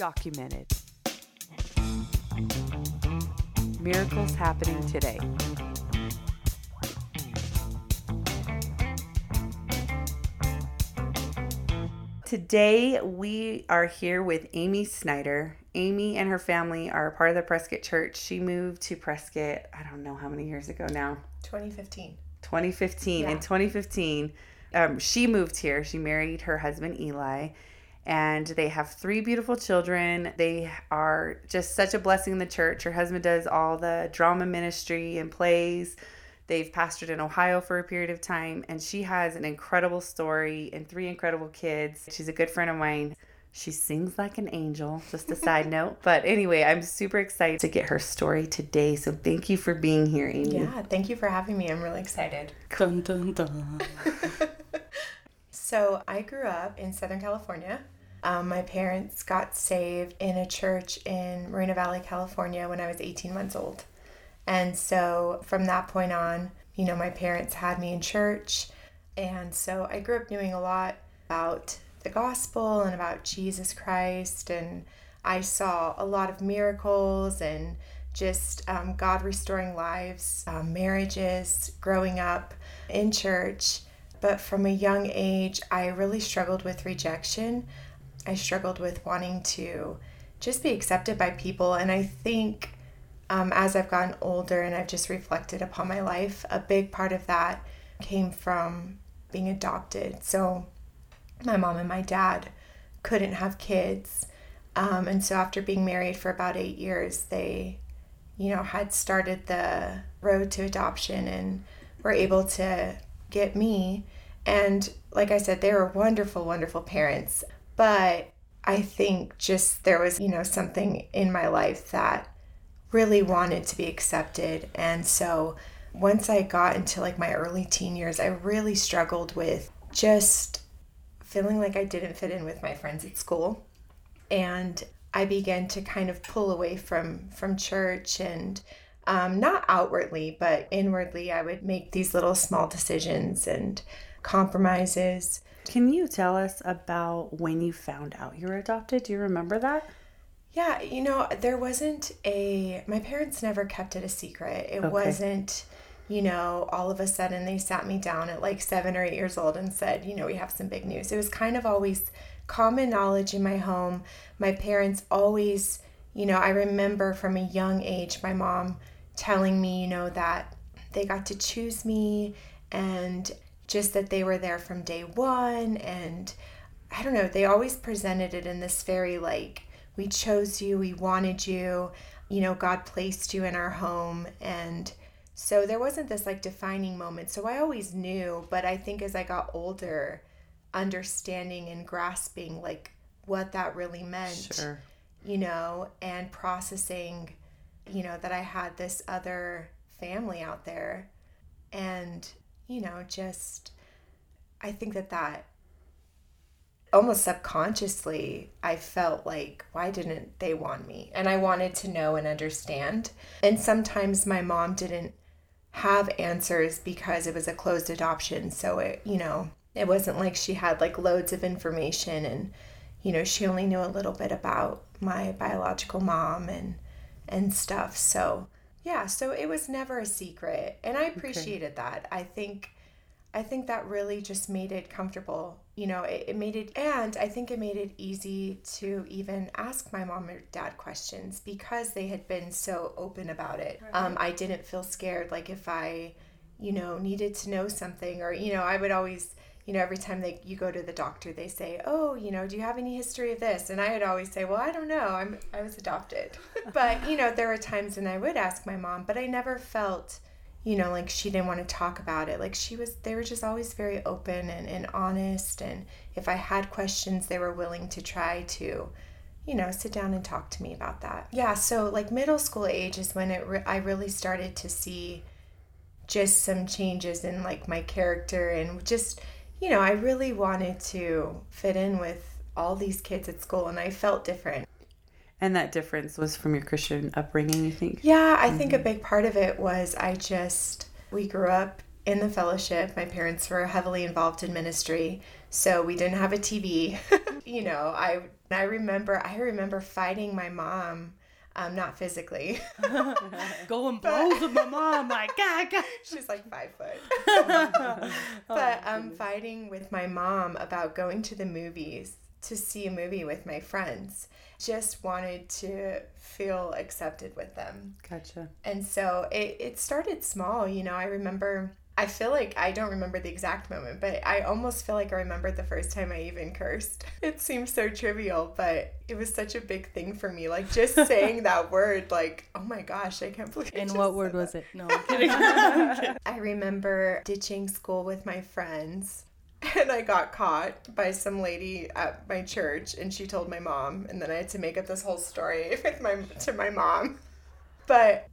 documented. Miracles happening today. Today, we are here with Amy Snyder. Amy and her family are part of the Prescott Church. She moved to Prescott, I don't know how many years ago now. 2015. 2015. Yeah. In 2015, um, she moved here. She married her husband, Eli, and they have three beautiful children. They are just such a blessing in the church. Her husband does all the drama ministry and plays. They've pastored in Ohio for a period of time, and she has an incredible story and three incredible kids. She's a good friend of mine. She sings like an angel, just a side note. But anyway, I'm super excited to get her story today. So thank you for being here, Amy. Yeah, thank you for having me. I'm really excited. Dun, dun, dun. So, I grew up in Southern California. Um, my parents got saved in a church in Moreno Valley, California when I was 18 months old. And so, from that point on, you know, my parents had me in church. And so, I grew up knowing a lot about the gospel and about Jesus Christ. And I saw a lot of miracles and just um, God restoring lives, um, marriages, growing up in church. But from a young age, I really struggled with rejection. I struggled with wanting to just be accepted by people. And I think um, as I've gotten older and I've just reflected upon my life, a big part of that came from being adopted. So my mom and my dad couldn't have kids. Um, and so after being married for about eight years, they, you know, had started the road to adoption and were able to get me. And like I said, they were wonderful, wonderful parents. But I think just there was, you know, something in my life that really wanted to be accepted. And so once I got into like my early teen years, I really struggled with just feeling like I didn't fit in with my friends at school. And I began to kind of pull away from from church and um, not outwardly, but inwardly, I would make these little small decisions and compromises. Can you tell us about when you found out you were adopted? Do you remember that? Yeah, you know, there wasn't a. My parents never kept it a secret. It Okay. wasn't, you know, all of a sudden they sat me down at like seven or eight years old and said, you know, we have some big news. It was kind of always common knowledge in my home. My parents always, you know, I remember from a young age my mom telling me, you know, that they got to choose me and just that they were there from day one. And I don't know, they always presented it in this very like, we chose you, we wanted you, you know, God placed you in our home. And so there wasn't this like defining moment. So I always knew, but I think as I got older, understanding and grasping like what that really meant Sure. you know, and processing, you know, that I had this other family out there. And, you know, just, I think that that almost subconsciously, I felt like, why didn't they want me? And I wanted to know and understand. And sometimes my mom didn't have answers because it was a closed adoption. So it, you know, it wasn't like she had like loads of information and, you know, she only knew a little bit about my biological mom and and stuff. So, yeah, so it was never a secret, and I appreciated that. I think I think that really just made it comfortable. You know, it, it made it, and I think it made it easy to even ask my mom or dad questions because they had been so open about it. Um, I didn't feel scared. Like if I, you know, needed to know something, or you know, I would always, you know, every time they you go to the doctor, they say, "Oh, you know, do you have any history of this?" And I would always say, "Well, I don't know. I'm I was adopted." but you know, there were times when I would ask my mom, but I never felt you know, like she didn't want to talk about it. Like she was, they were just always very open and, and honest. And if I had questions, they were willing to try to, you know, sit down and talk to me about that. Yeah. So, like middle school age is when it re- I really started to see just some changes in like my character and just, you know, I really wanted to fit in with all these kids at school and I felt different. And that difference was from your Christian upbringing, you think? Yeah, I think a mm-hmm. big part of it was I just, we grew up in the fellowship. My parents were heavily involved in ministry, so we didn't have a TV. you know, I I remember I remember fighting my mom um, not physically. Going blows with my mom, like God, God. She's like five foot. but I'm fighting with my mom about going to the movies to see a movie with my friends. Just wanted to feel accepted with them. Gotcha. And so it, it started small. You know, I remember I feel like I don't remember the exact moment, but I almost feel like I remember the first time I even cursed. It seems so trivial, but it was such a big thing for me. Like just saying that word, like, oh my gosh, I can't believe. And what word that. was it? No, I'm kidding. I remember ditching school with my friends. And I got caught by some lady at my church, and she told my mom, and then I had to make up this whole story with my to my mom. But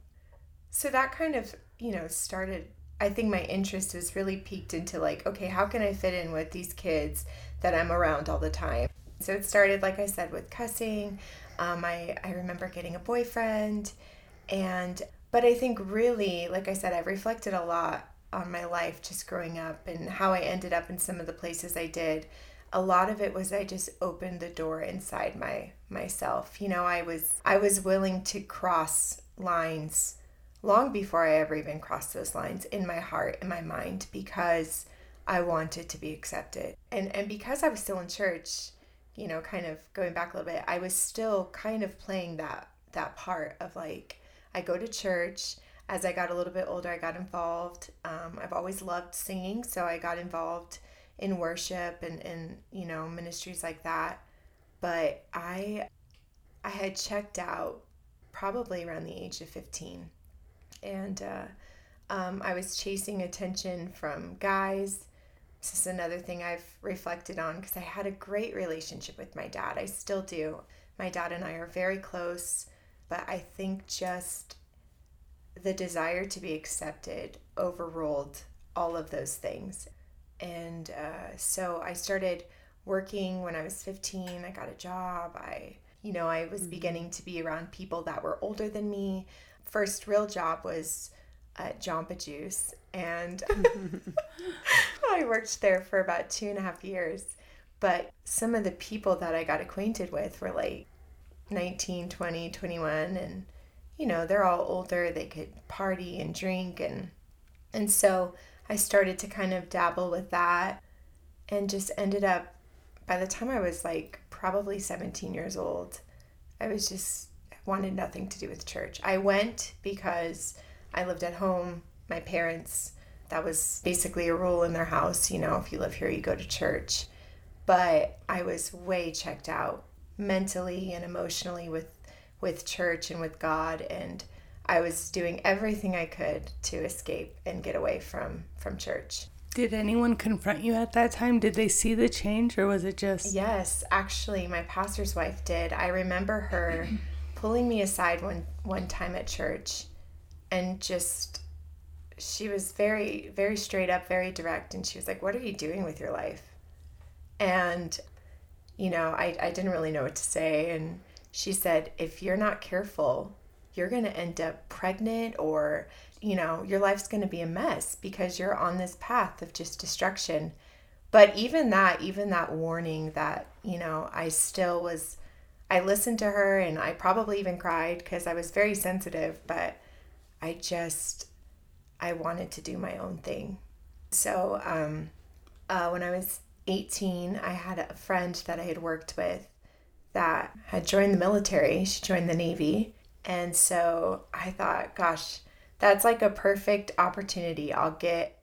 so that kind of you know started. I think my interest was really piqued into like, okay, how can I fit in with these kids that I'm around all the time? So it started, like I said, with cussing. Um, I I remember getting a boyfriend, and but I think really, like I said, I've reflected a lot on my life just growing up and how I ended up in some of the places I did. A lot of it was I just opened the door inside my myself. You know, I was I was willing to cross lines long before I ever even crossed those lines in my heart in my mind because I wanted to be accepted. And and because I was still in church, you know, kind of going back a little bit, I was still kind of playing that that part of like I go to church. As I got a little bit older, I got involved. Um, I've always loved singing, so I got involved in worship and, and you know ministries like that. But I I had checked out probably around the age of fifteen, and uh, um, I was chasing attention from guys. This is another thing I've reflected on because I had a great relationship with my dad. I still do. My dad and I are very close, but I think just the desire to be accepted overruled all of those things. And uh, so I started working when I was 15. I got a job. I, you know, I was beginning to be around people that were older than me. First real job was at Jamba Juice. And I worked there for about two and a half years. But some of the people that I got acquainted with were like 19, 20, 21. And, you know, they're all older. They could party and drink. And, and so I started to kind of dabble with that and just ended up, by the time I was like probably 17 years old, I was just wanted nothing to do with church. I went because I lived at home. My parents, that was basically a rule in their house. You know, if you live here, you go to church. But I was way checked out mentally and emotionally with with church and with God and I was doing everything I could to escape and get away from from church. Did anyone confront you at that time? Did they see the change or was it just Yes, actually my pastor's wife did. I remember her pulling me aside one one time at church and just she was very very straight up, very direct and she was like, "What are you doing with your life?" And you know, I I didn't really know what to say and she said, "If you're not careful, you're going to end up pregnant or you know, your life's going to be a mess because you're on this path of just destruction." But even that, even that warning that, you know, I still was I listened to her and I probably even cried because I was very sensitive, but I just I wanted to do my own thing. So um, uh, when I was 18, I had a friend that I had worked with that had joined the military. She joined the Navy. And so I thought, gosh, that's like a perfect opportunity. I'll get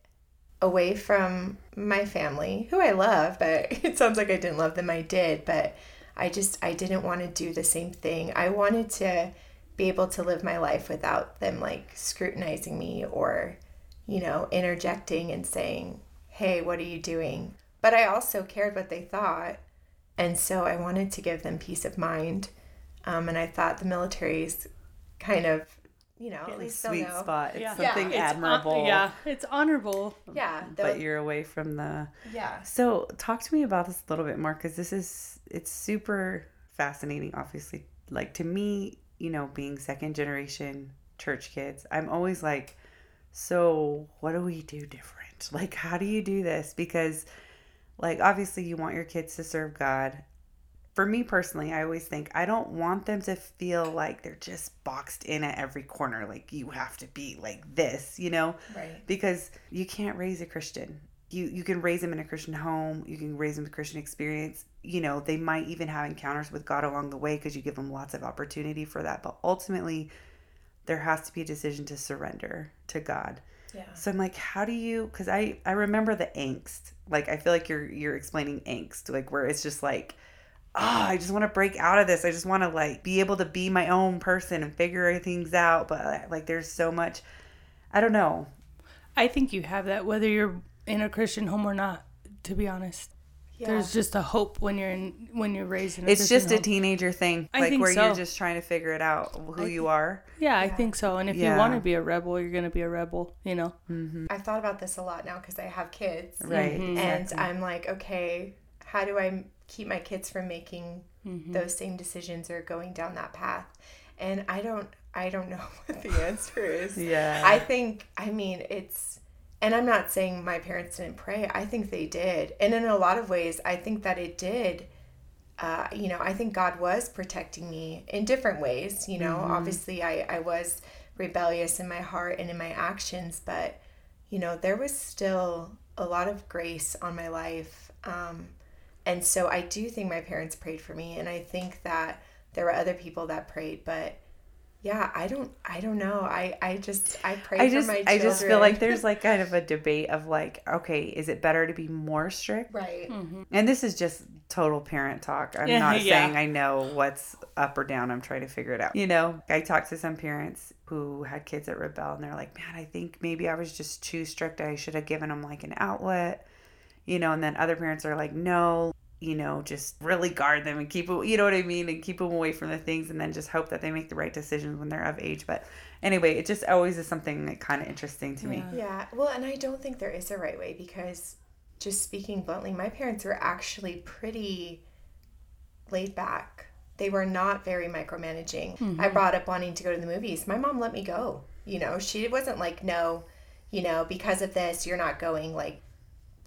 away from my family, who I love, but it sounds like I didn't love them. I did, but I just I didn't want to do the same thing. I wanted to be able to live my life without them like scrutinizing me or you know, interjecting and saying, "Hey, what are you doing?" But I also cared what they thought, and so I wanted to give them peace of mind. Um, and I thought the military's kind of, you know, at least they'll Sweet know. spot. It's Yeah. something It's hon- admirable. yeah, it's honorable. Yeah, But you're away from the yeah. So, talk to me about this a little bit more because this is it's super fascinating. Obviously, like to me, you know, being second generation church kids, I'm always like, so what do we do different? Like, how do you do this? Because, like, obviously, you want your kids to serve God, for me personally, I always think I don't want them to feel like they're just boxed in at every corner. Like you have to be like this, you know? Right. Because you can't raise a Christian. You you can raise them in a Christian home. You can raise them with Christian experience. You know, they might even have encounters with God along the way because you give them lots of opportunity for that. But ultimately, there has to be a decision to surrender to God. Yeah. So I'm like, how do you? Because I I remember the angst. Like I feel like you're you're explaining angst, like where it's just like, ah, I just want to break out of this. I just want to like be able to be my own person and figure things out. But like, there's so much. I don't know. I think you have that whether you're in a Christian home or not. To be honest, Yeah. there's just a hope when you're in when you're raised in. A It's Christian just a teenager thing, I like think where you're just trying to figure it out who I you are. Yeah, I think so. And if Yeah. you want to be a rebel, you're gonna be a rebel. You know. I've thought about this a lot now because I have kids. Right. Mhm. And exactly. I'm like, okay, how do I m- keep my kids from making Mm-hmm. those same decisions or going down that path? And I don't I don't know what the answer is. Yeah. I think I mean it's and I'm not saying my parents didn't pray. I think they did. And in a lot of ways, I think that it did uh, you know, I think God was protecting me in different ways. You know, obviously, I, I was rebellious in my heart and in my actions, but, you know, there was still a lot of grace on my life. Um, and so I do think my parents prayed for me, and I think that there were other people that prayed, but yeah, I don't, I don't know. I, I just, I pray I for just my I just feel like there's like kind of a debate of like, okay, is it better to be more strict? right. Mm-hmm. And this is just total parent talk. I'm Yeah, not yeah. saying I know what's up or down. I'm trying to figure it out. You know, I talked to some parents who had kids that rebel and they're like, man, I think maybe I was just too strict. I should have given them like an outlet, you know, and then other parents are like, no, you know, just really guard them and keep, them, you know what I mean? And keep them away from the things and then just hope that they make the right decisions when they're of age. But anyway, it just always is something like kind of interesting to me. Yeah. Yeah, well, and I don't think there is a right way because, just speaking bluntly, my parents were actually pretty laid back. They were not very micromanaging. Mm-hmm. I brought up wanting to go to the movies. My mom let me go. You know, she wasn't like, no, you know, because of this, you're not going. Like,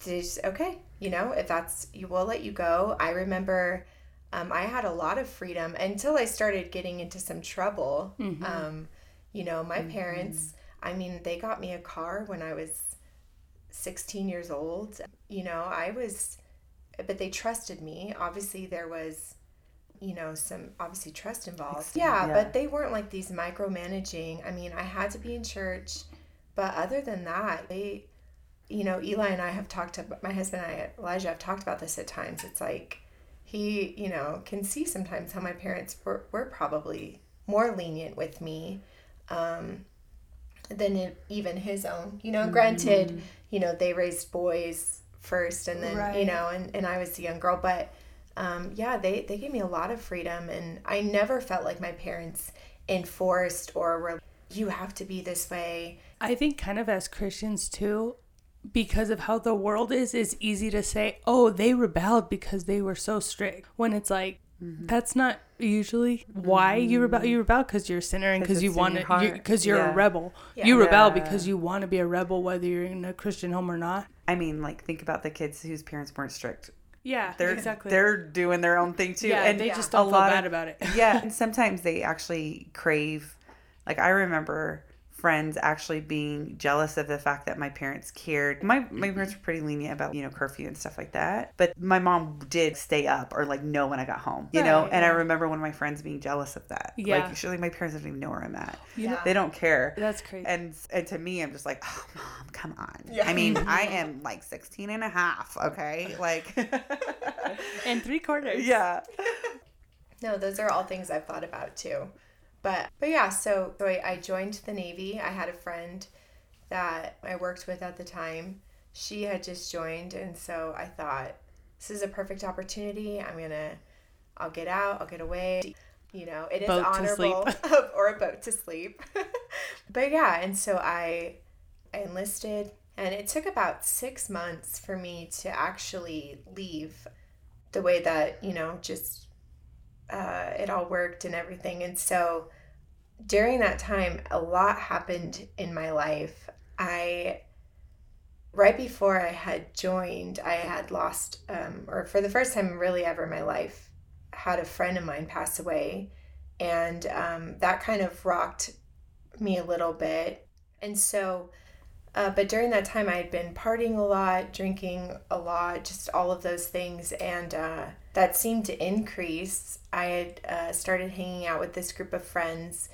just, okay, you know, if that's, you will let you go. I remember um, I had a lot of freedom until I started getting into some trouble. Um, you know, my parents, I mean, they got me a car when I was 16 years old. You know, I was, but they trusted me. Obviously, there was, you know, some obviously trust involved. Yeah, yeah. but they weren't like these micromanaging. I mean, I had to be in church, but other than that, they, you know, Eli and I have talked about, my husband and I, Elijah, have talked about this at times. It's like, he, you know, can see sometimes how my parents were, were probably more lenient with me um, than it, even his own. You know, granted, you know, they raised boys first and then, you know, and, and I was the young girl. But um, yeah, they, they gave me a lot of freedom. And I never felt like my parents enforced or were, you have to be this way. I think kind of as Christians too, because of how the world is, it's easy to say, "Oh, they rebelled because they were so strict." When it's like mm-hmm. that's not usually why you mm-hmm. rebel. You rebel because you're a sinner and 'Cause because you want to, because you're Yeah. a rebel. Yeah. You rebel Yeah. because you want to be a rebel, whether you're in a Christian home or not. I mean, like think about the kids whose parents weren't strict. Yeah, They're exactly. they're doing their own thing too. and they just don't feel lot bad of- about it. yeah, and sometimes they actually crave. Like I remember friends actually being jealous of the fact that my parents cared. My my mm-hmm. parents were pretty lenient about you know curfew and stuff like that, but my mom did stay up or like know when I got home. You know, Right, and I remember one of my friends being jealous of that. Yeah. like surely my parents don't even know where I'm at. Yeah. They don't care. that's crazy. And and to me, I'm just like, oh, mom, come on. Yeah. I mean, I am like 16 and a half, okay? Like, and three quarters. yeah. No, those are all things I've thought about too. But but yeah, so, so I, I joined the Navy. I had a friend that I worked with at the time. She had just joined, and so I thought this is a perfect opportunity. I'm gonna, I'll get out, I'll get away. You know, it is Boat honorable, or a boat to sleep. but yeah, and so I, I enlisted, and it took about six months for me to actually leave the way that you know just uh, it all worked and everything. And so during that time, a lot happened in my life. I, right before I had joined, I had lost, um, or for the first time really ever in my life, had a friend of mine pass away, and um, that kind of rocked me a little bit. And so, uh, but during that time, I had been partying a lot, drinking a lot, just all of those things, and uh, that seemed to increase. I had uh, started hanging out with this group of friends,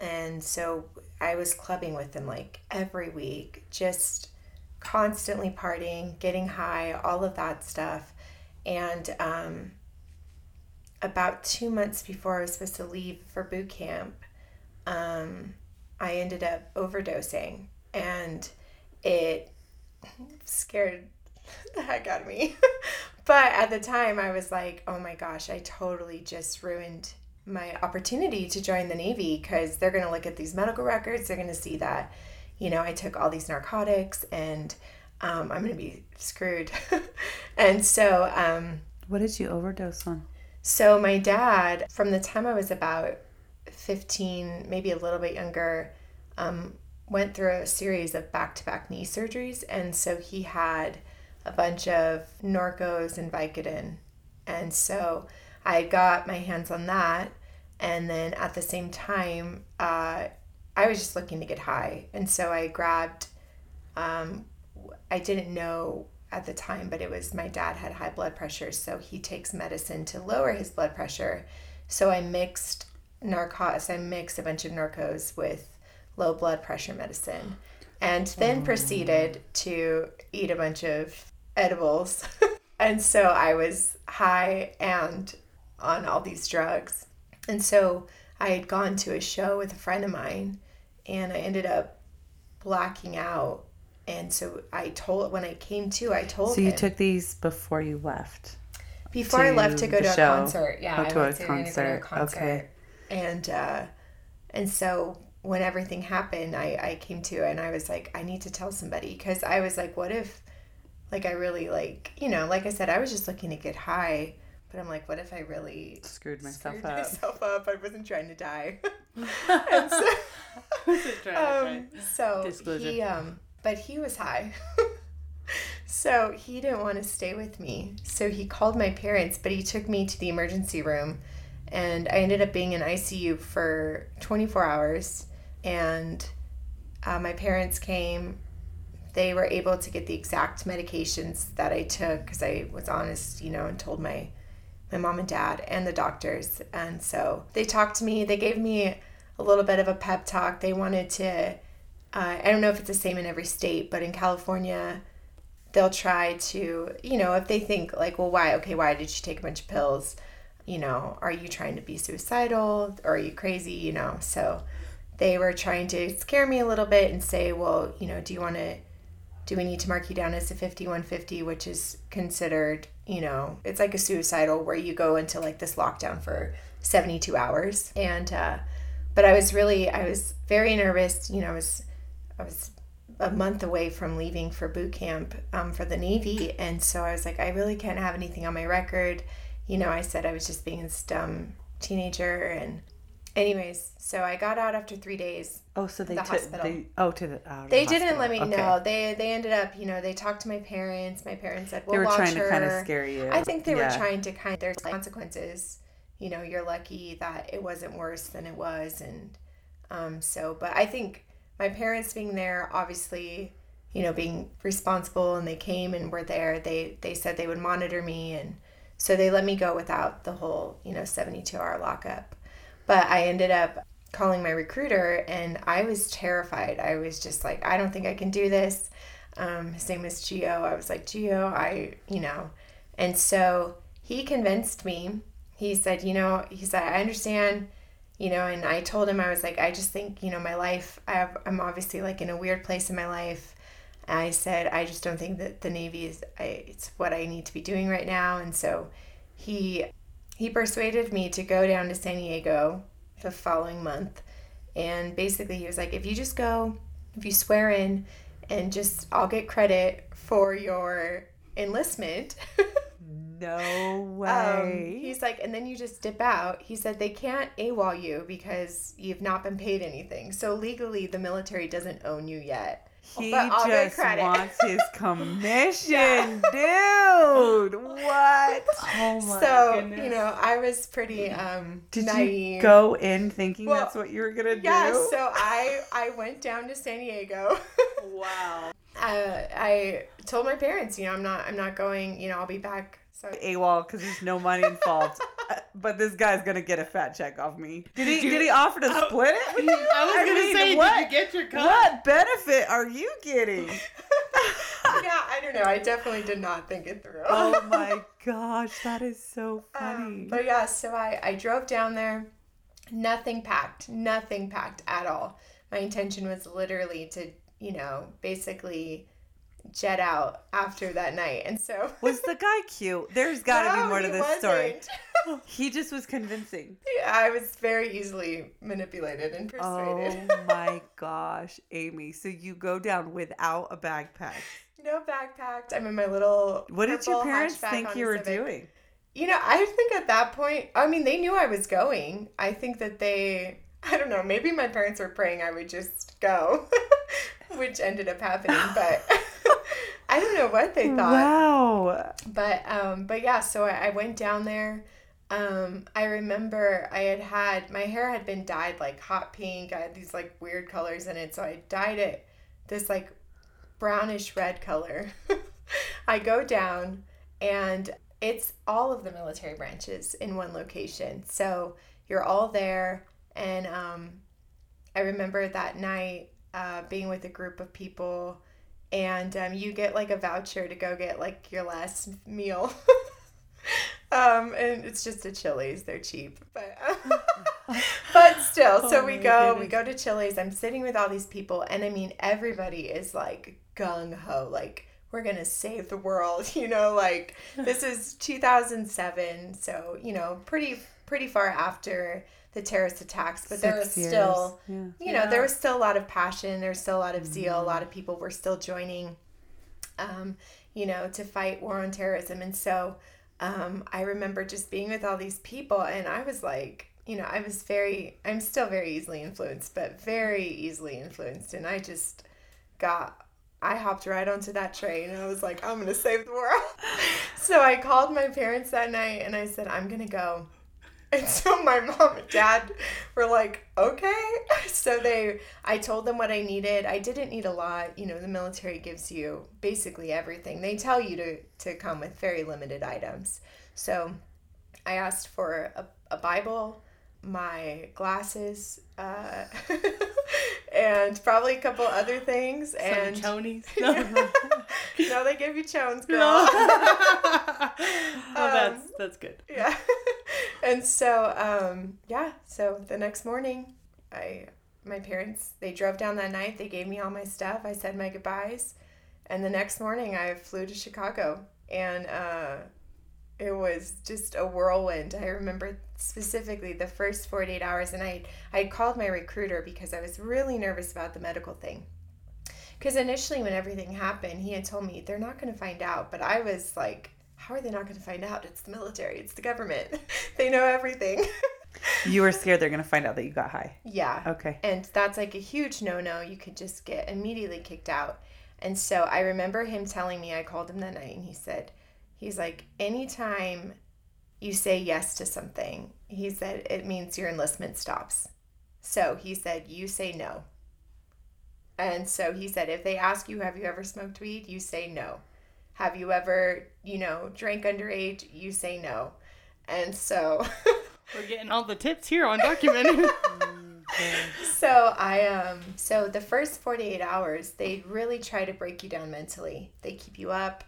and so I was clubbing with them like every week, just constantly partying, getting high, all of that stuff. And um, about two months before I was supposed to leave for boot camp, um, I ended up overdosing and it scared the heck out of me. but at the time, I was like, oh my gosh, I totally just ruined my opportunity to join the Navy because they're going to look at these medical records. They're going to see that, you know, I took all these narcotics and um, I'm going to be screwed. and so, um, what did you overdose on? So, my dad, from the time I was about 15, maybe a little bit younger, um, went through a series of back to back knee surgeries. And so he had a bunch of Norcos and Vicodin. And so I got my hands on that. And then at the same time, uh, I was just looking to get high. And so I grabbed, um, I didn't know at the time, but it was my dad had high blood pressure. So he takes medicine to lower his blood pressure. So I mixed narcotics, I mixed a bunch of Norcos with low blood pressure medicine and then proceeded to eat a bunch of edibles. and so I was high and on all these drugs. And so I had gone to a show with a friend of mine and I ended up blacking out. And so I told, when I came to, I told So you him. took these before you left? Before I left to go to a show. concert. Yeah, Oh, to a went to, to go to a concert. concert. Okay. And, uh, and so when everything happened, I, I came to and I was like, I need to tell somebody because I was like, what if, like, I really like, you know, like I said, I was just looking to get high, but I'm like, what if I really Screwed myself screwed up. myself up? I wasn't trying to die. and so, um, so Disclosure. he, um, but he was high. so he didn't want to stay with me. So he called my parents, but he took me to the emergency room and I ended up being in ICU for 24 hours. And uh, my parents came. They were able to get the exact medications that I took because I was honest, you know, and told my my mom and dad and the doctors. And so they talked to me. They gave me a little bit of a pep talk. They wanted to. Uh, I don't know if it's the same in every state, but in California, they'll try to, you know, if they think like, well, why? Okay, why did you take a bunch of pills? you know, are you trying to be suicidal or are you crazy, you know? So they were trying to scare me a little bit and say, well, you know, do you want to, do we need to mark you down as a 5150, which is considered, you know, it's like a suicidal where you go into like this lockdown for 72 hours. And, uh, but I was really, I was very nervous, you know, I was, I was a month away from leaving for boot camp um, for the Navy. And so I was like, I really can't have anything on my record you know, I said I was just being this dumb teenager. And, anyways, so I got out after three days. Oh, so they The took hospital. they oh to the to They the didn't let me Okay. know. They they ended up, you know, they talked to my parents. My parents said, "We'll They were watch trying her." to kind of scare you. I think they Yeah. were trying to kind. of There's consequences. You know, you're lucky that it wasn't worse than it was, and um, so. But I think my parents being there, obviously, you know, being responsible, and they came and were there. They they said they would monitor me, and so they let me go without the whole, you know, 72 hour lockup. But I ended up calling my recruiter, and I was terrified. I was just like, I don't think I can do this. Um, his name Gio. I was like, Gio, I, you know, and so he convinced me. He said, you know, he said, I understand, you know, and I told him, I was like, I just think, you know, my life, I have, I'm obviously like in a weird place in my life. I said, I just don't think that the Navy is, I, it's what I need to be doing right now. And so he, he persuaded me to go down to San Diego the following month. And basically he was like, if you just go, if you swear in and just, I'll get credit for your enlistment. No Um, way. he's like, and then you just dip out. He said they can't AWOL you because you've not been paid anything. So legally, the military doesn't own you yet. He But I'll get just wants his commission, dude. What? Oh my so goodness. you know, I was pretty um Did naive. you go in thinking Well, that's what you were gonna Yeah, do? so I I went down to San Diego. wow. uh, I told my parents, you know, I'm not I'm not going. You know, I'll be back. So AWOL because there's no money involved. Uh, but this guy's gonna get a fat check off me. Did he? Did he offer to split it? with you? I was gonna mean, say, what, did you get your cut? what benefit are you getting? yeah, I don't know. I definitely did not think it through. oh my gosh, that is so funny. Um, but yeah, so I, I drove down there, nothing packed, nothing packed at all. My intention was literally to, you know, basically jet out after that night. And so. was the guy cute? There's got to No, be more to this story. wasn't. He just was convincing. Yeah, I was very easily manipulated and persuaded. Oh my gosh, Amy. So you go down without a backpack. no backpack. I'm in my little. What did your parents think you were Civic. doing? You know, I think at that point, I mean, they knew I was going. I think that they, I don't know, maybe my parents were praying I would just go, which ended up happening, but I don't know what they thought. Wow. But, um, but yeah, so I, I went down there. Um, I remember I had had, my hair had been dyed like hot pink. I had these like weird colors in it. So I dyed it this like brownish red color. I go down and it's all of the military branches in one location. So you're all there. And um, I remember that night uh, being with a group of people, and um, you get like a voucher to go get like your last meal. um, and it's just a Chili's. They're cheap, but but still. so Oh we my go, we go to Chili's. I'm sitting with all these people, and I mean, everybody is like gung ho, like we're gonna save the world. You know, like this is 2007, so you know, pretty pretty far after the terrorist attacks, but there was years. still Yeah. you know, there was still a lot of passion. There was still a lot of zeal. A lot of people were still joining, um, you know, to fight war on terrorism. And so um, I remember just being with all these people, and I was like, you know, I was very, I'm still very easily influenced, but very easily influenced. And I just got, I hopped right onto that train and I was like, I'm going to save the world. so I called my parents that night and I said, I'm going to go. And so my mom and dad were like, okay. So they, I told them what I needed. I didn't need a lot. You know, the military gives you basically everything. They tell you to, to come with very limited items. So I asked for a, a Bible, my glasses, uh, and probably a couple other things. Some and chonies. no, they give you chones, girl. No. oh, that's Um, that's good. yeah and so um yeah so the next morning i my parents they drove down that night they gave me all my stuff i said my goodbyes and the next morning i flew to chicago and uh it was just a whirlwind. I remember specifically the first 48 hours and i i called my recruiter because i was really nervous about the medical thing. Because initially when everything happened he had told me they're not going to find out but i was like how are they not going to find out? It's the military it's the government. They know everything. You were scared they're gonna find out that you got high. yeah. Okay. and that's like a huge no-no. You could just get immediately kicked out. And so i remember him telling me i called him that night and he said he's like anytime you say yes to something he said it means your enlistment stops. So he said you say no. And so he said if they ask you have you ever smoked weed? You say no. Have you ever you know drank underage? You say no. And so We're getting all the tips here on document. So I um so the first 48 hours they really try to break you down mentally. They keep you up,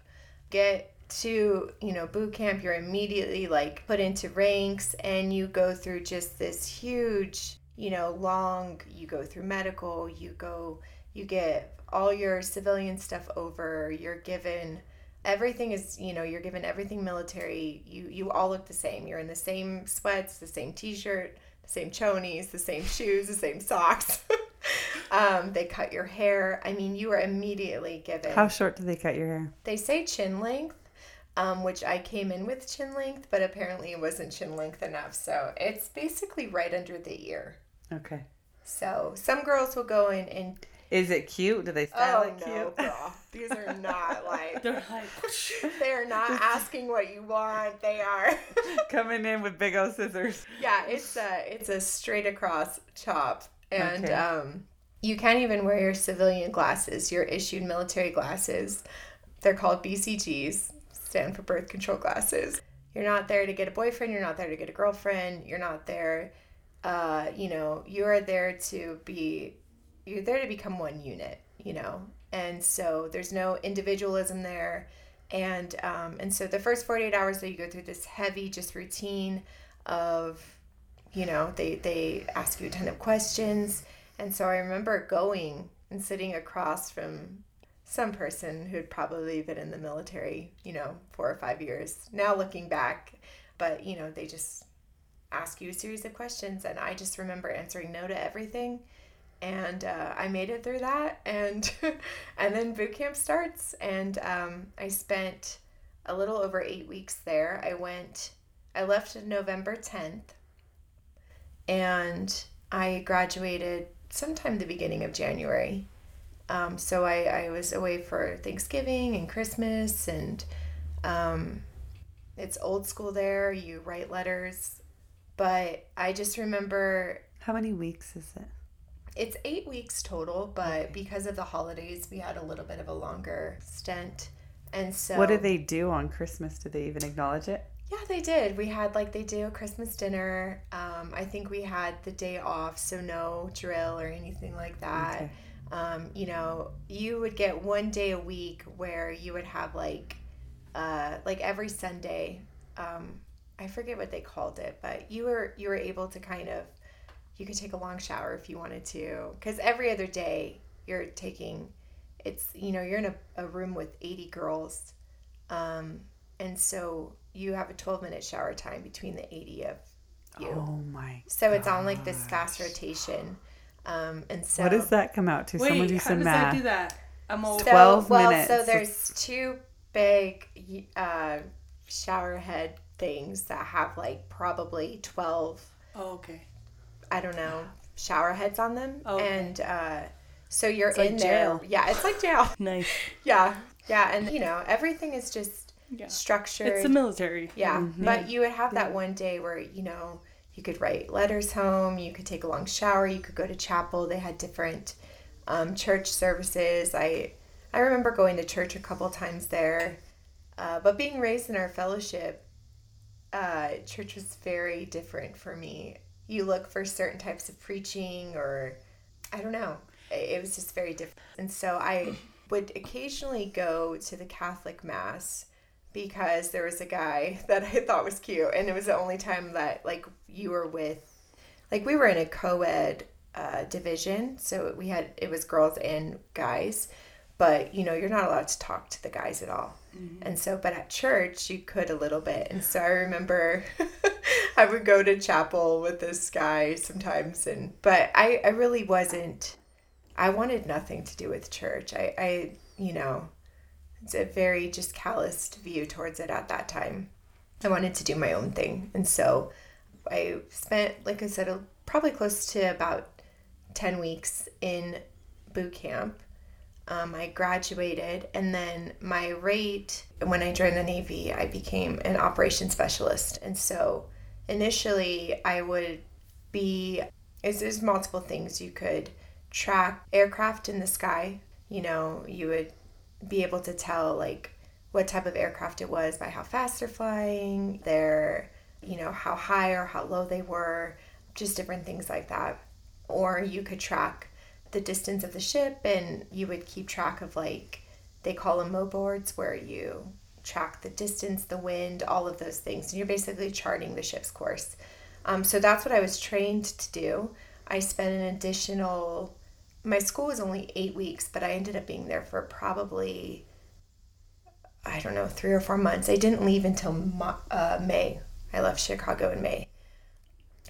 get to, you know, boot camp, you're immediately like put into ranks and you go through just this huge, you know, long you go through medical, you go you get all your civilian stuff over, you're given everything is you know you're given everything military you you all look the same. You're in the same sweats the same t-shirt the same chonies the same shoes the same socks. Um, they cut your hair. I mean you are immediately given How short do they cut your hair? they say chin length um, which i came in with chin length but apparently it wasn't chin length enough so it's basically right under the ear Okay. so some girls will go in and Is it cute? Do they style Oh it no, cute? girl. These are not like They're like, they are not asking what you want. They are Coming in with big old scissors. Yeah, it's a it's a straight across chop. And Okay. um you can't even wear your civilian glasses, your issued military glasses. They're called BCGs, stand for birth control glasses. You're not there to get a boyfriend, you're not there to get a girlfriend, you're not there uh, you know, you are there to be you're there to become one unit, you know. And so there's no individualism there. And um, and so the first 48 hours that you go through this heavy just routine of you know, they they ask you a ton of questions. And so I remember going and sitting across from some person who'd probably been in the military, you know, four or five years. Now looking back, but you know, they just ask you a series of questions and i just remember answering no to everything. And uh, i made it through that and and then boot camp starts. And um, i spent a little over eight weeks there. I went i left november 10th and i graduated sometime the beginning of january um, so I, I was away for thanksgiving and christmas and um, it's old school there you write letters but I just remember How many weeks is it? it's eight weeks total, but because of the holidays, we had a little bit of a longer stint. And so, What do they do on Christmas? Did they even acknowledge it? Yeah, they did. We had like they do a Christmas dinner. Um, I think we had the day off, so no drill or anything like that. Okay. Um, you know, you would get one day a week where you would have like, uh, like every Sunday. Um, I forget what they called it, but you were you were able to kind of you could take a long shower if you wanted to because every other day you're taking it's you know you're in a, a room with 80 girls um, and so you have a 12 minute shower time between the 80 of you Oh my. so it's on like this fast rotation um, and so What does that come out to? Someone wait, do how some does math. that do that? I'm old. so, 12 well, minutes. so there's two big uh, shower head things that have like probably 12 Oh, okay. I don't know, shower heads on them. Okay. And uh, so you're like in there. jail. Yeah, it's like jail. Nice. yeah. Yeah. And, you know, everything is just Yeah. structured. It's the military. yeah. But you would have that one day where, you know, you could write letters home, you could take a long shower, you could go to chapel. They had different um, church services. I, I remember going to church a couple times there. Uh, but being raised in our fellowship, uh, church was very different for me. You look for certain types of preaching, or I don't know. It it was just very different. And so I would occasionally go to the Catholic Mass because there was a guy that I thought was cute, and it was the only time that like you were with, like we were in a co-ed uh, division, so we had it was girls and guys, but you know you're not allowed to talk to the guys at all. And so, but at church, you could a little bit. And so I remember I would go to chapel with this guy sometimes. And, but I, I really wasn't, I wanted nothing to do with church. I, I, you know, it's a very just calloused view towards it at that time. I wanted to do my own thing. And so I spent, like I said, a- probably close to about 10 weeks in boot camp. Um, I graduated, and then my rate when I joined the Navy, I became an operations specialist. And so initially, I would be, there's multiple things you could track aircraft in the sky. You know, you would be able to tell like what type of aircraft it was by how fast they're flying, their, you know, how high or how low they were, just different things like that. Or you could track the distance of the ship and you would keep track of like they call them mo boards where you track the distance the wind all of those things. And you're basically charting the ship's course. Um, so that's what i was trained to do. I spent an additional my school was only eight weeks but i ended up being there for probably i don't know three or four months. I didn't leave until uh, may i left chicago in may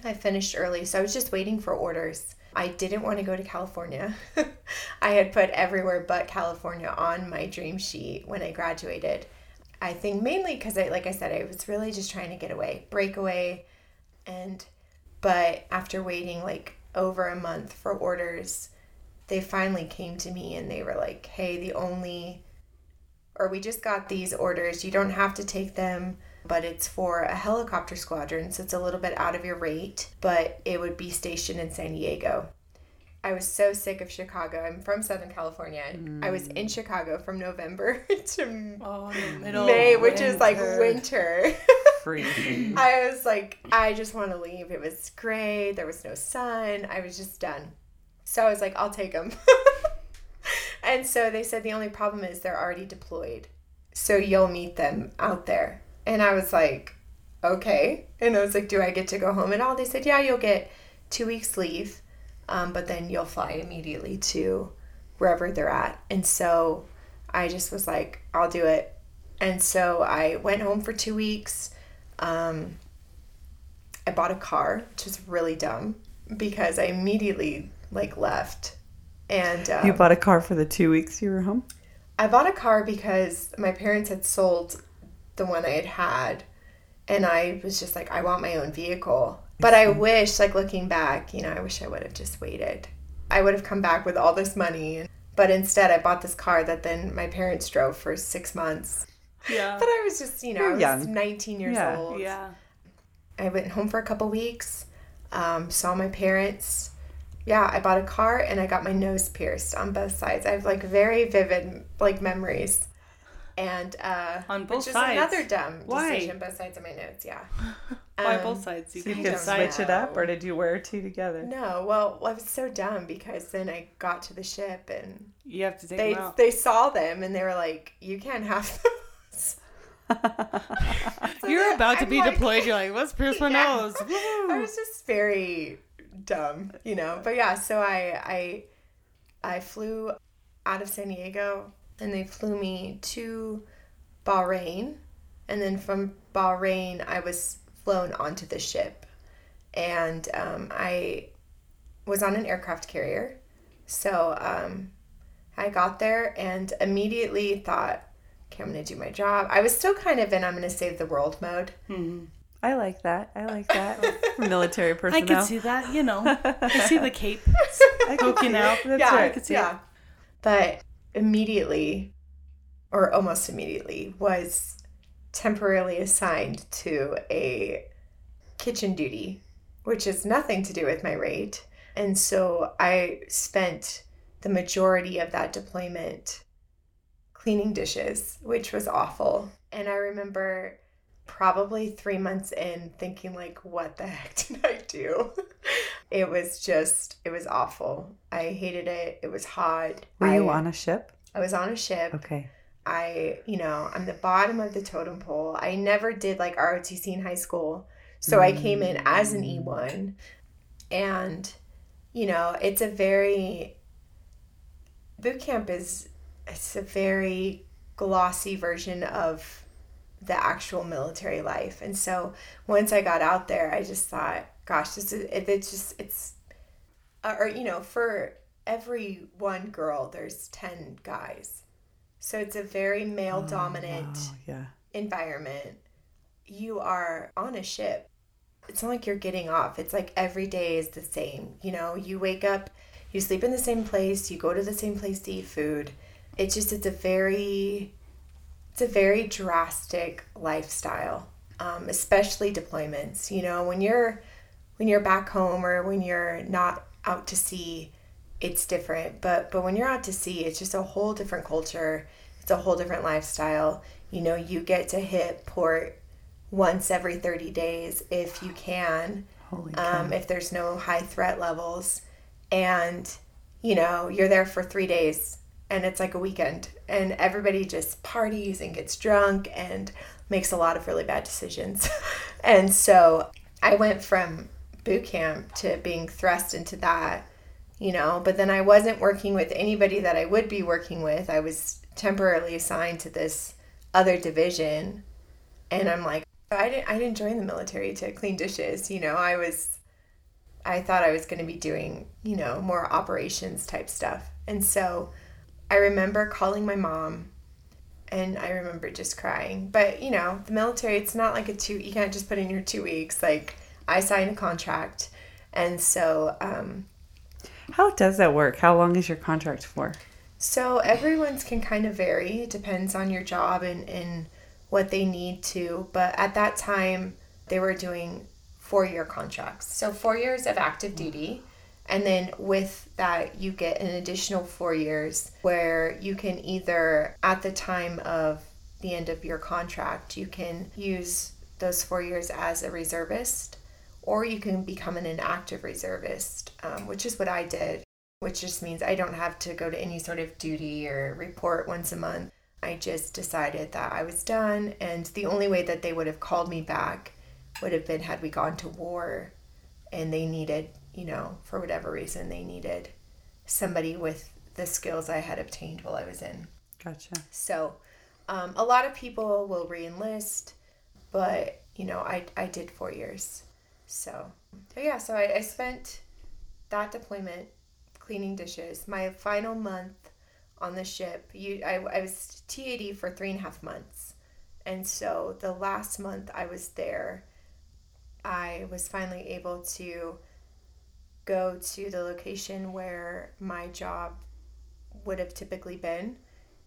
I finished early, so I was just waiting for orders. I didn't want to go to California. I had put everywhere but California on my dream sheet when I graduated. I think mainly because I, like I said, I was really just trying to get away, break away, and but after waiting like over a month for orders, they finally came to me and they were like, hey, the only, or we just got these orders. You don't have to take them, but it's for a helicopter squadron. So it's a little bit out of your rate, but it would be stationed in San Diego. I was so sick of Chicago. I'm from Southern California. I was in Chicago from November to Oh, May, which is like winter. winter. I was like, I just want to leave. It was gray. There was no sun. I was just done. So I was like, I'll take them. and so they said the only problem is they're already deployed. So you'll meet them out there. And I was like, okay. And I was like, do I get to go home at all? They said, yeah, you'll get two weeks leave, um, but then you'll fly immediately to wherever they're at. And so I just was like, I'll do it. And so I went home for two weeks. Um, I bought a car, which is really dumb because I immediately like left. And um, You bought a car for the two weeks you were home? I bought a car because my parents had sold the one I had had, and I was just like, I want my own vehicle. But I wish, like looking back, you know, I wish I would have just waited. I would have come back with all this money, but instead I bought this car that then my parents drove for six months. Yeah. But I was just, you know, I was young. 19 years Yeah. old. Yeah. I went home for a couple weeks, um, saw my parents. Yeah, I bought a car and I got my nose pierced on both sides. I have like very vivid like memories. And uh On both which is sides? another dumb Why? decision, both sides of my nose, yeah. Why Um, both sides? You So you can could decide. switch it up, or did you wear two together? No, well, I was so dumb because then I got to the ship and You have to take they them out. they saw them and they were like, "You can't have those." So You're then about to I'm be like- deployed. You're like, let's pierce my Yeah. nose. I was just very dumb, you know. But yeah, so I I I flew out of San Diego and they flew me to Bahrain and then from Bahrain I was flown onto the ship and um, I was on an aircraft carrier. So um, I got there and immediately thought, okay, I'm gonna do my job. I was still kind of in I'm gonna save the world mode. I like that. I like that. For military I personnel. can see that, you know. I see the cape I can poking out. That's yeah, right. could see yeah. But immediately, or almost immediately, was temporarily assigned to a kitchen duty, which has nothing to do with my rate. And so I spent the majority of that deployment cleaning dishes, which was awful. And I remember probably three months in thinking like what the heck did i do? It was just it was awful. I hated it. It was hot. Were you on a ship? i was on a ship. Okay. i you know i'm the bottom of the totem pole. I never did like rotc in high school. So i came in as an e1 and you know it's a very boot camp is it's a very glossy version of the actual military life and so once i got out there i just thought gosh this is it, it's just it's uh, or you know for every one girl there's 10 guys so it's a very male dominant Oh, yeah. environment, you are on a ship. It's not like you're getting off. It's like every day is the same. You know, you wake up, you sleep in the same place, you go to the same place to eat food. It's just it's a very it's a very drastic lifestyle. Um, especially deployments. You know, when you're when you're back home or when you're not out to sea, it's different. But but when you're out to sea, it's just a whole different culture. It's a whole different lifestyle. You know, you get to hit port once every 30 days if you can, Holy um, if there's no high threat levels. And, you know, you're there for three days and it's like a weekend and everybody just parties and gets drunk and makes a lot of really bad decisions. and so I went from boot camp to being thrust into that, you know, but then I wasn't working with anybody that I would be working with. I was temporarily assigned to this other division and I'm like I didn't I didn't join the military to clean dishes, you know. I was I thought I was going to be doing, you know, more operations type stuff. And so I remember calling my mom and I remember just crying. But, you know, the military, it's not like a two, you can't just put in your two weeks. Like, I signed a contract. And so, um, How does that work? How long is your contract for? So everyone's can kind of vary. It depends on your job and, and what they need to. But at that time, they were doing four year contracts. So four years of active duty. And then with that, you get an additional four years where you can either, at the time of the end of your contract, you can use those four years as a reservist, or you can become an inactive reservist, um, which is what I did which just means I don't have to go to any sort of duty or report once a month. I just decided that I was done, and the only way that they would have called me back would have been had we gone to war and they needed, you know, for whatever reason, they needed somebody with the skills I had obtained while I was in. Gotcha. So, um, a lot of people will reenlist, but you know, I, I did four years. So, so yeah, so I, I spent that deployment cleaning dishes. My final month on the ship, you I, I was TAD for three and a half months. And so the last month I was there, I was finally able to go to the location where my job would have typically been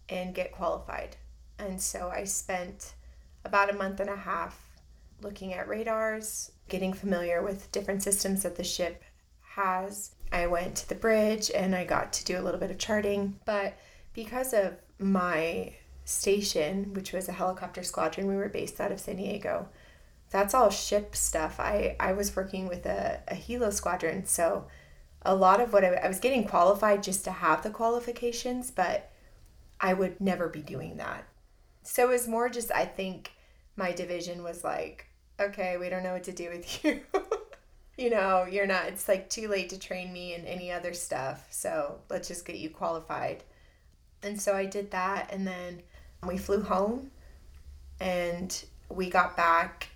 and get qualified. And so I spent about a month and a half looking at radars, getting familiar with different systems that the ship has. I went to the bridge and I got to do a little bit of charting. But because of my station, which was a helicopter squadron, we were based out of San Diego. That's all ship stuff. I, I was working with a, a helo squadron, so a lot of what I, I was getting qualified just to have the qualifications, but I would never be doing that. So it was more just, I think my division was like, okay, we don't know what to do with you. you know, you're not, it's like too late to train me in any other stuff. So let's just get you qualified. And so I did that. And then we flew home and we got back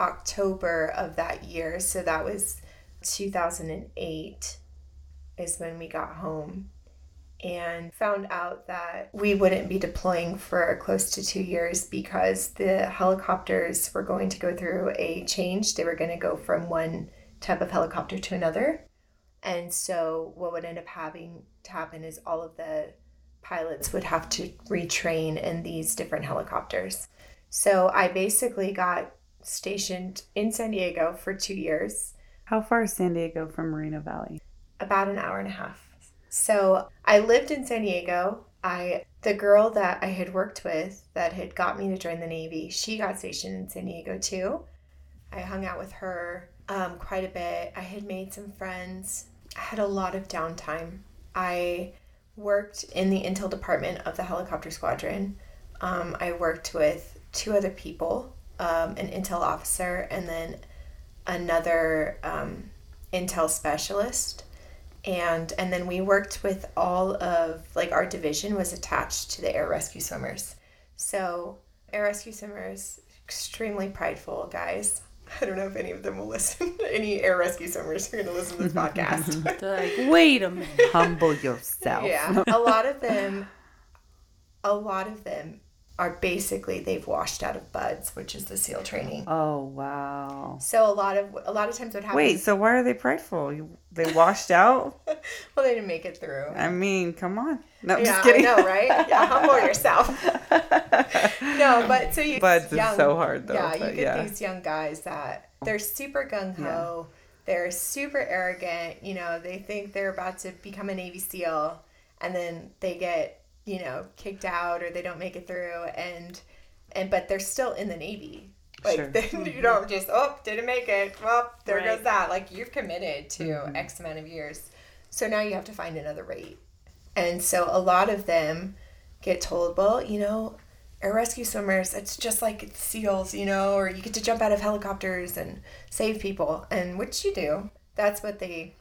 October of that year. So that was 2008 is when we got home and found out that we wouldn't be deploying for close to two years because the helicopters were going to go through a change. They were going to go from one type of helicopter to another. And so, what would end up having to happen is all of the pilots would have to retrain in these different helicopters. So, I basically got stationed in San Diego for two years. How far is San Diego from Moreno Valley? About an hour and a half. So, I lived in San Diego. I the girl that I had worked with that had got me to join the Navy, she got stationed in San Diego too. I hung out with her um, quite a bit. I had made some friends. I had a lot of downtime. I worked in the intel department of the helicopter squadron. Um, I worked with two other people, um, an intel officer, and then another um, intel specialist. And and then we worked with all of like our division was attached to the air rescue swimmers. So air rescue swimmers, extremely prideful guys. I don't know if any of them will listen. any air rescue swimmers are going to listen to this podcast. They're like, wait a minute. Humble yourself. yeah, a lot of them, a lot of them are basically they've washed out of BUD/S, which is the SEAL training. Oh wow. So a lot of a lot of times what happens. Wait, so why are they prideful? You, they washed out? well, they didn't make it through. I mean, come on. No, yeah, just kidding. I know, right? Yeah, humble yourself. no, but so you BUD/S is so hard, though, Yeah, you get yeah. these young guys that they're super gung ho. They're super arrogant. You know, they think they're about to become a Navy SEAL, and then they get you know kicked out or they don't make it through, and and but they're still in the Navy. Like Sure. then you mm-hmm. don't just oh didn't make it. Well, there Right. goes that. Like you've committed to mm-hmm. X amount of years, so now you have to find another rate. And so a lot of them get told, well, you know, air rescue swimmers, it's just like it's SEALs, you know, or you get to jump out of helicopters and save people, and which you do. That's what they,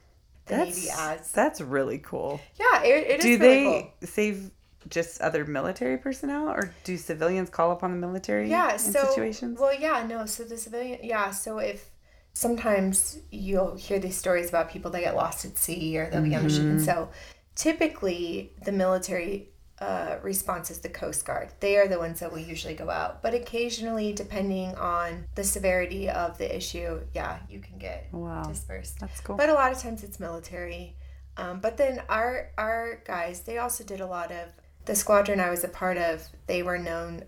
the Navy That's, adds. that's really cool. Yeah, it, it is Do really they cool. save just other military personnel, or do civilians call upon the military Yeah, in so situations? well, yeah, no. So the civilian, yeah. So if sometimes you'll hear these stories about people that get lost at sea or they'll be on a ship, Mm-hmm. and so typically the military uh, response is the Coast Guard. They are the ones that will usually go out, but occasionally, depending on the severity of the issue, yeah, you can get Wow. dispersed. That's cool. But a lot of times it's military. Um, but then our our guys, they also did a lot of the squadron I was a part of. They were known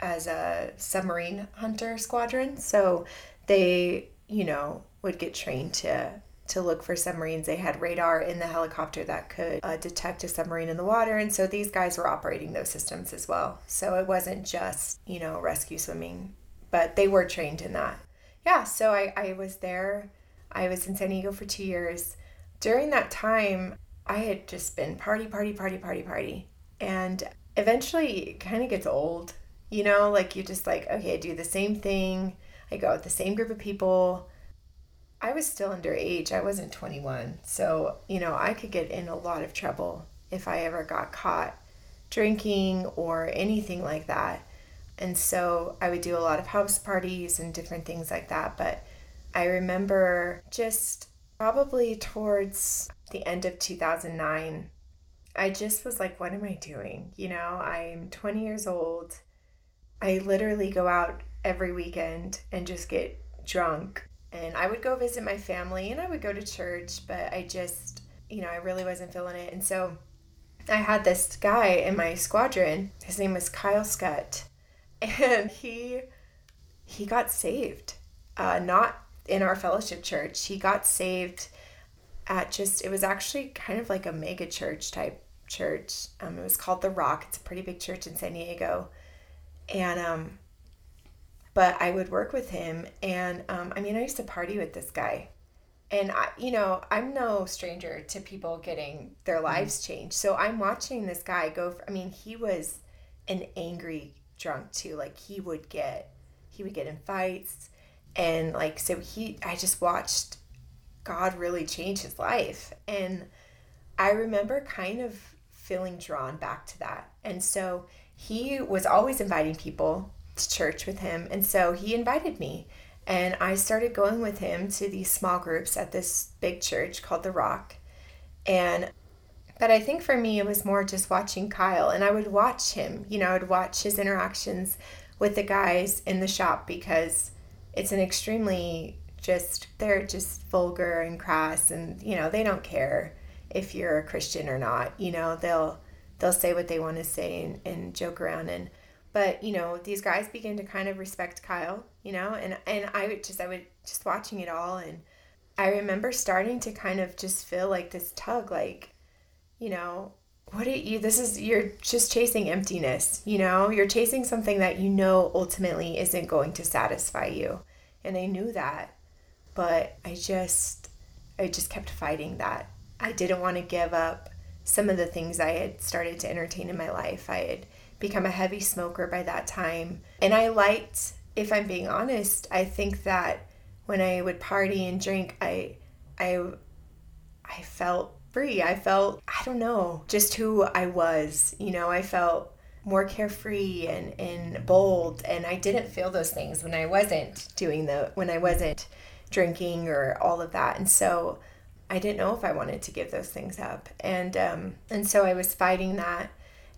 as a submarine hunter squadron, so they you know would get trained to to look for submarines. They had radar in the helicopter that could uh, detect a submarine in the water, and so these guys were operating those systems as well. So it wasn't just you know rescue swimming, but they were trained in that. Yeah, so I I was there. I was in San Diego for two years. During that time, I had just been party, party, party, party, party, and eventually it kind of gets old. You know, like you just like okay, I do the same thing. I go with the same group of people I was still underage. I wasn't 21. So, you know, I could get in a lot of trouble if I ever got caught drinking or anything like that. And so I would do a lot of house parties and different things like that. But I remember just probably towards the end of 2009, I just was like, what am I doing? You know, I'm 20 years old. I literally go out every weekend and just get drunk and I would go visit my family and I would go to church, but I just, you know, I really wasn't feeling it. And so I had this guy in my squadron. His name was Kyle Scott, and he he got saved. Uh, not in our fellowship church. He got saved at just it was actually kind of like a mega church type church. Um, it was called the Rock. It's a pretty big church in San Diego, and um, but I would work with him. And um, I mean, I used to party with this guy. And I, you know, I'm no stranger to people getting their mm-hmm. lives changed. So I'm watching this guy go. For, I mean, he was an angry drunk too. Like he would get, he would get in fights, and like so he. I just watched God really change his life, and I remember kind of feeling drawn back to that. And so he was always inviting people to church with him. And so he invited me. And I started going with him to these small groups at this big church called The Rock. And but I think for me it was more just watching Kyle and I would watch him, you know, I would watch his interactions with the guys in the shop because it's an extremely just they're just vulgar and crass and you know, they don't care if you're a Christian or not. You know, they'll they'll say what they want to say and, and joke around and but you know these guys begin to kind of respect kyle you know and and i would just i would just watching it all and i remember starting to kind of just feel like this tug like you know what are you this is you're just chasing emptiness you know you're chasing something that you know ultimately isn't going to satisfy you and i knew that but i just i just kept fighting that i didn't want to give up some of the things i had started to entertain in my life i had become a heavy smoker by that time. And I liked, if I'm being honest, I think that when I would party and drink, I I I felt free. I felt I don't know, just who I was. You know, I felt more carefree and, and bold and I didn't feel those things when I wasn't doing the when I wasn't drinking or all of that. And so I didn't know if I wanted to give those things up. And um and so I was fighting that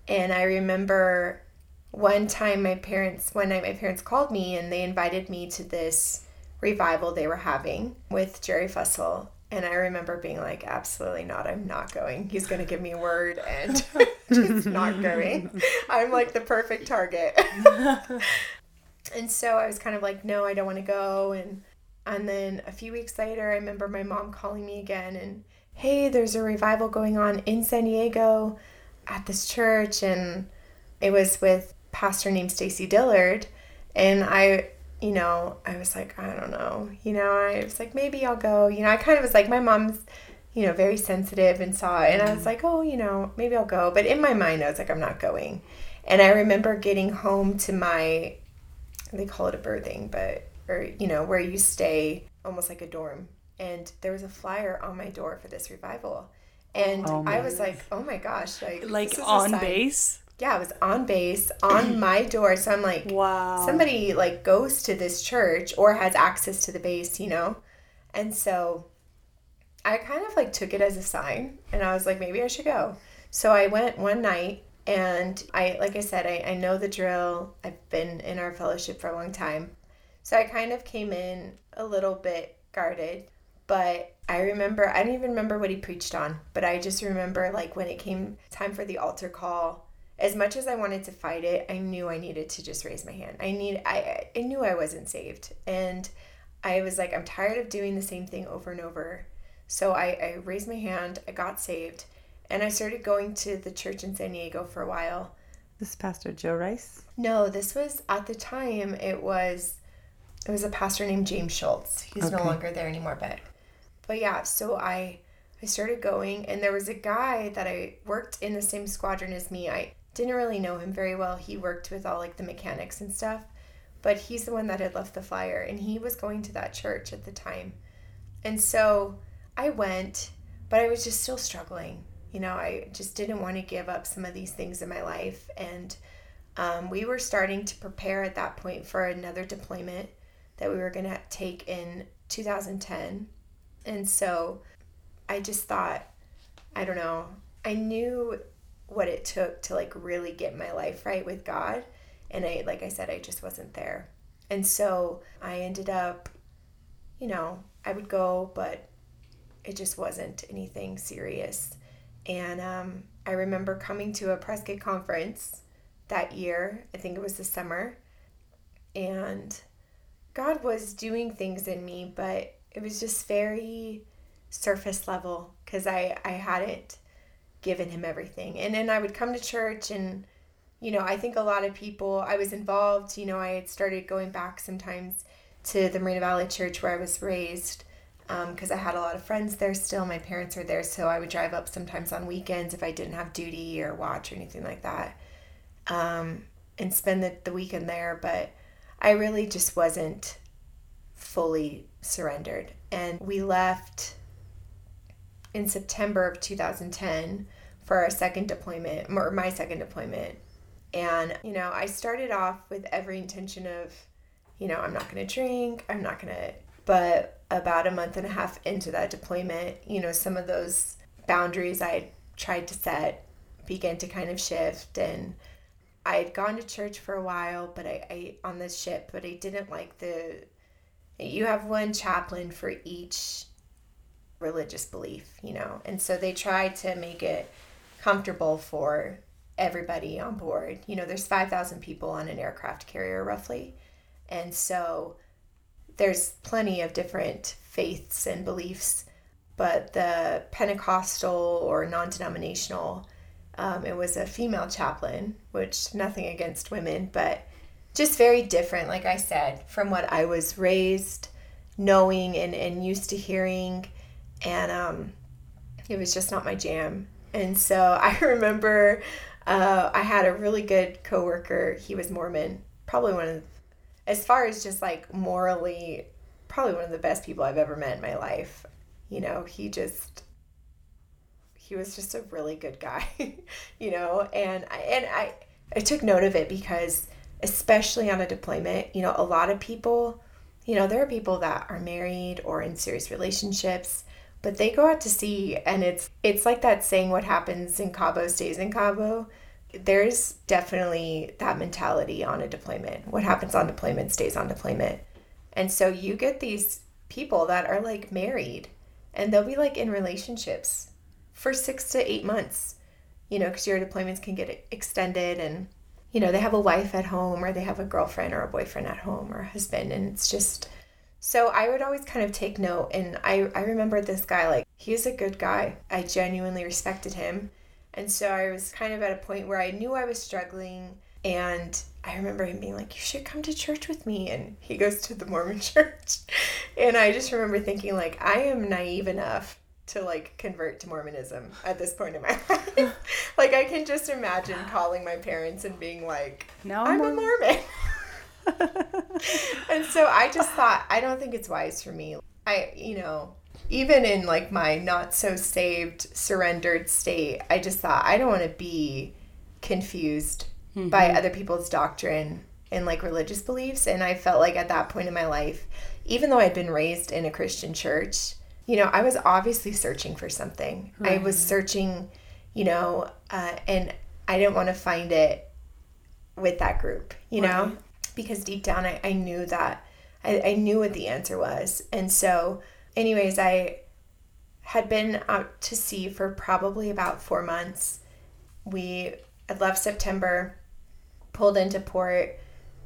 and I remember one time my parents, one night my parents called me and they invited me to this revival they were having with Jerry Fussell. And I remember being like, absolutely not. I'm not going. He's going to give me a word and just not going. I'm like the perfect target. and so I was kind of like, no, I don't want to go. And, and then a few weeks later, I remember my mom calling me again and, hey, there's a revival going on in San Diego at this church. And it was with pastor named Stacy Dillard. And I you know I was like I don't know. You know I was like maybe I'll go. You know I kind of was like my mom's you know very sensitive and saw it. And I was mm-hmm. like oh you know maybe I'll go. But in my mind I was like I'm not going. And I remember getting home to my they call it a berthing but or you know where you stay almost like a dorm and there was a flyer on my door for this revival and oh I was like, oh my gosh, like like on base. Yeah, it was on base on my door. So I'm like, wow, somebody like goes to this church or has access to the base, you know, and so I kind of like took it as a sign, and I was like, maybe I should go. So I went one night, and I, like I said, I, I know the drill. I've been in our fellowship for a long time, so I kind of came in a little bit guarded But I remember, I don't even remember what he preached on, but I just remember like when it came time for the altar call, as much as I wanted to fight it, I knew I needed to just raise my hand. I need, I, I knew I wasn't saved. And I was like, I'm tired of doing the same thing over and over. So I, I raised my hand, I got saved, and I started going to the church in San Diego for a while. This is Pastor Joe Rice. No, this was at the time it was it was a pastor named James Schultz. He's no longer there anymore, but but yeah, so I I started going and there was a guy that I worked in the same squadron as me. I didn't really know him very well. He worked with all like the mechanics and stuff, but he's the one that had left the flyer and he was going to that church at the time. And so I went, but I was just still struggling. You know, I just didn't want to give up some of these things in my life. And um, we were starting to prepare at that point for another deployment that we were going to take in 2010. And so I just thought, I don't know, I knew what it took to like really get my life right with God. And I, like I said, I just wasn't there. And so I ended up, you know, I would go, but it just wasn't anything serious. And um, I remember coming to a Prescott conference that year. I think it was the summer. And God was doing things in me, but it was just very surface level because I, I hadn't given him everything. And then I would come to church and, you know, I think a lot of people, I was involved, you know, I had started going back sometimes to the Moreno Valley Church where I was raised because I had a lot of friends there still. My parents were there, so I would drive up sometimes on weekends if I didn't have duty or watch or anything like that um, and spend the, the weekend there. But I really just wasn't fully surrendered. And we left in September of 2010 for our second deployment, or my second deployment. And, you know, I started off with every intention of, you know, I'm not going to drink, I'm not going to, but about a month and a half into that deployment, you know, some of those boundaries I tried to set began to kind of shift. And I had gone to church for a while, but I, I on this ship, but I didn't like the, you have one chaplain for each religious belief, you know, and so they tried to make it comfortable for everybody on board. You know, there's 5,000 people on an aircraft carrier roughly. And so there's plenty of different faiths and beliefs, but the Pentecostal or non denominational, um, it was a female chaplain, which nothing against women, but just very different, like I said, from what I was raised knowing and, and used to hearing. And um, it was just not my jam. And so I remember uh, I had a really good coworker. He was Mormon, probably one of, as far as just like morally, probably one of the best people I've ever met in my life. You know, he just, he was just a really good guy, you know, and I, and I, I took note of it because especially on a deployment, you know, a lot of people, you know, there are people that are married or in serious relationships but they go out to sea and it's it's like that saying what happens in Cabo stays in Cabo. There's definitely that mentality on a deployment. What happens on deployment stays on deployment. And so you get these people that are like married and they'll be like in relationships for 6 to 8 months. You know, cuz your deployments can get extended and you know, they have a wife at home or they have a girlfriend or a boyfriend at home or a husband and it's just so I would always kind of take note, and I, I remember this guy, like, he was a good guy. I genuinely respected him. And so I was kind of at a point where I knew I was struggling, and I remember him being like, You should come to church with me. And he goes to the Mormon church. And I just remember thinking, like, I am naive enough to like convert to Mormonism at this point in my life. like I can just imagine calling my parents and being like, Now I'm I'm a Mormon. and so I just thought, I don't think it's wise for me. I, you know, even in like my not so saved, surrendered state, I just thought, I don't want to be confused mm-hmm. by other people's doctrine and like religious beliefs. And I felt like at that point in my life, even though I'd been raised in a Christian church, you know, I was obviously searching for something. I was searching, you know, uh, and I didn't want to find it with that group, you know, because deep down I, I knew that I, I knew what the answer was. And so anyways, I had been out to sea for probably about four months. We had left September, pulled into port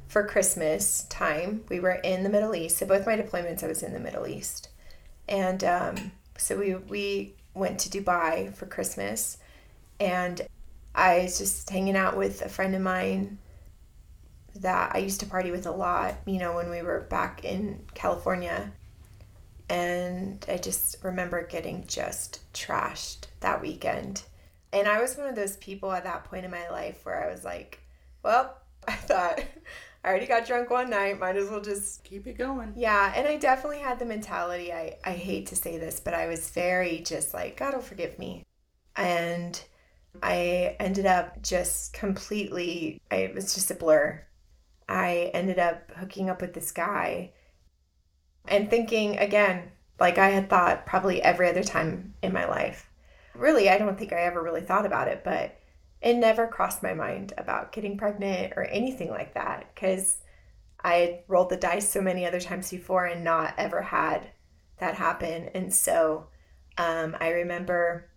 for Christmas time. We were in the Middle East. So both my deployments, I was in the Middle East, and um, so we we went to Dubai for Christmas, and I was just hanging out with a friend of mine that I used to party with a lot. You know, when we were back in California, and I just remember getting just trashed that weekend. And I was one of those people at that point in my life where I was like, well, I thought I already got drunk one night, might as well just keep it going. Yeah, and I definitely had the mentality. I, I hate to say this, but I was very just like, God will forgive me. And I ended up just completely, I, it was just a blur. I ended up hooking up with this guy and thinking again, like I had thought probably every other time in my life. Really, I don't think I ever really thought about it, but it never crossed my mind about getting pregnant or anything like that because I had rolled the dice so many other times before and not ever had that happen. And so um, I remember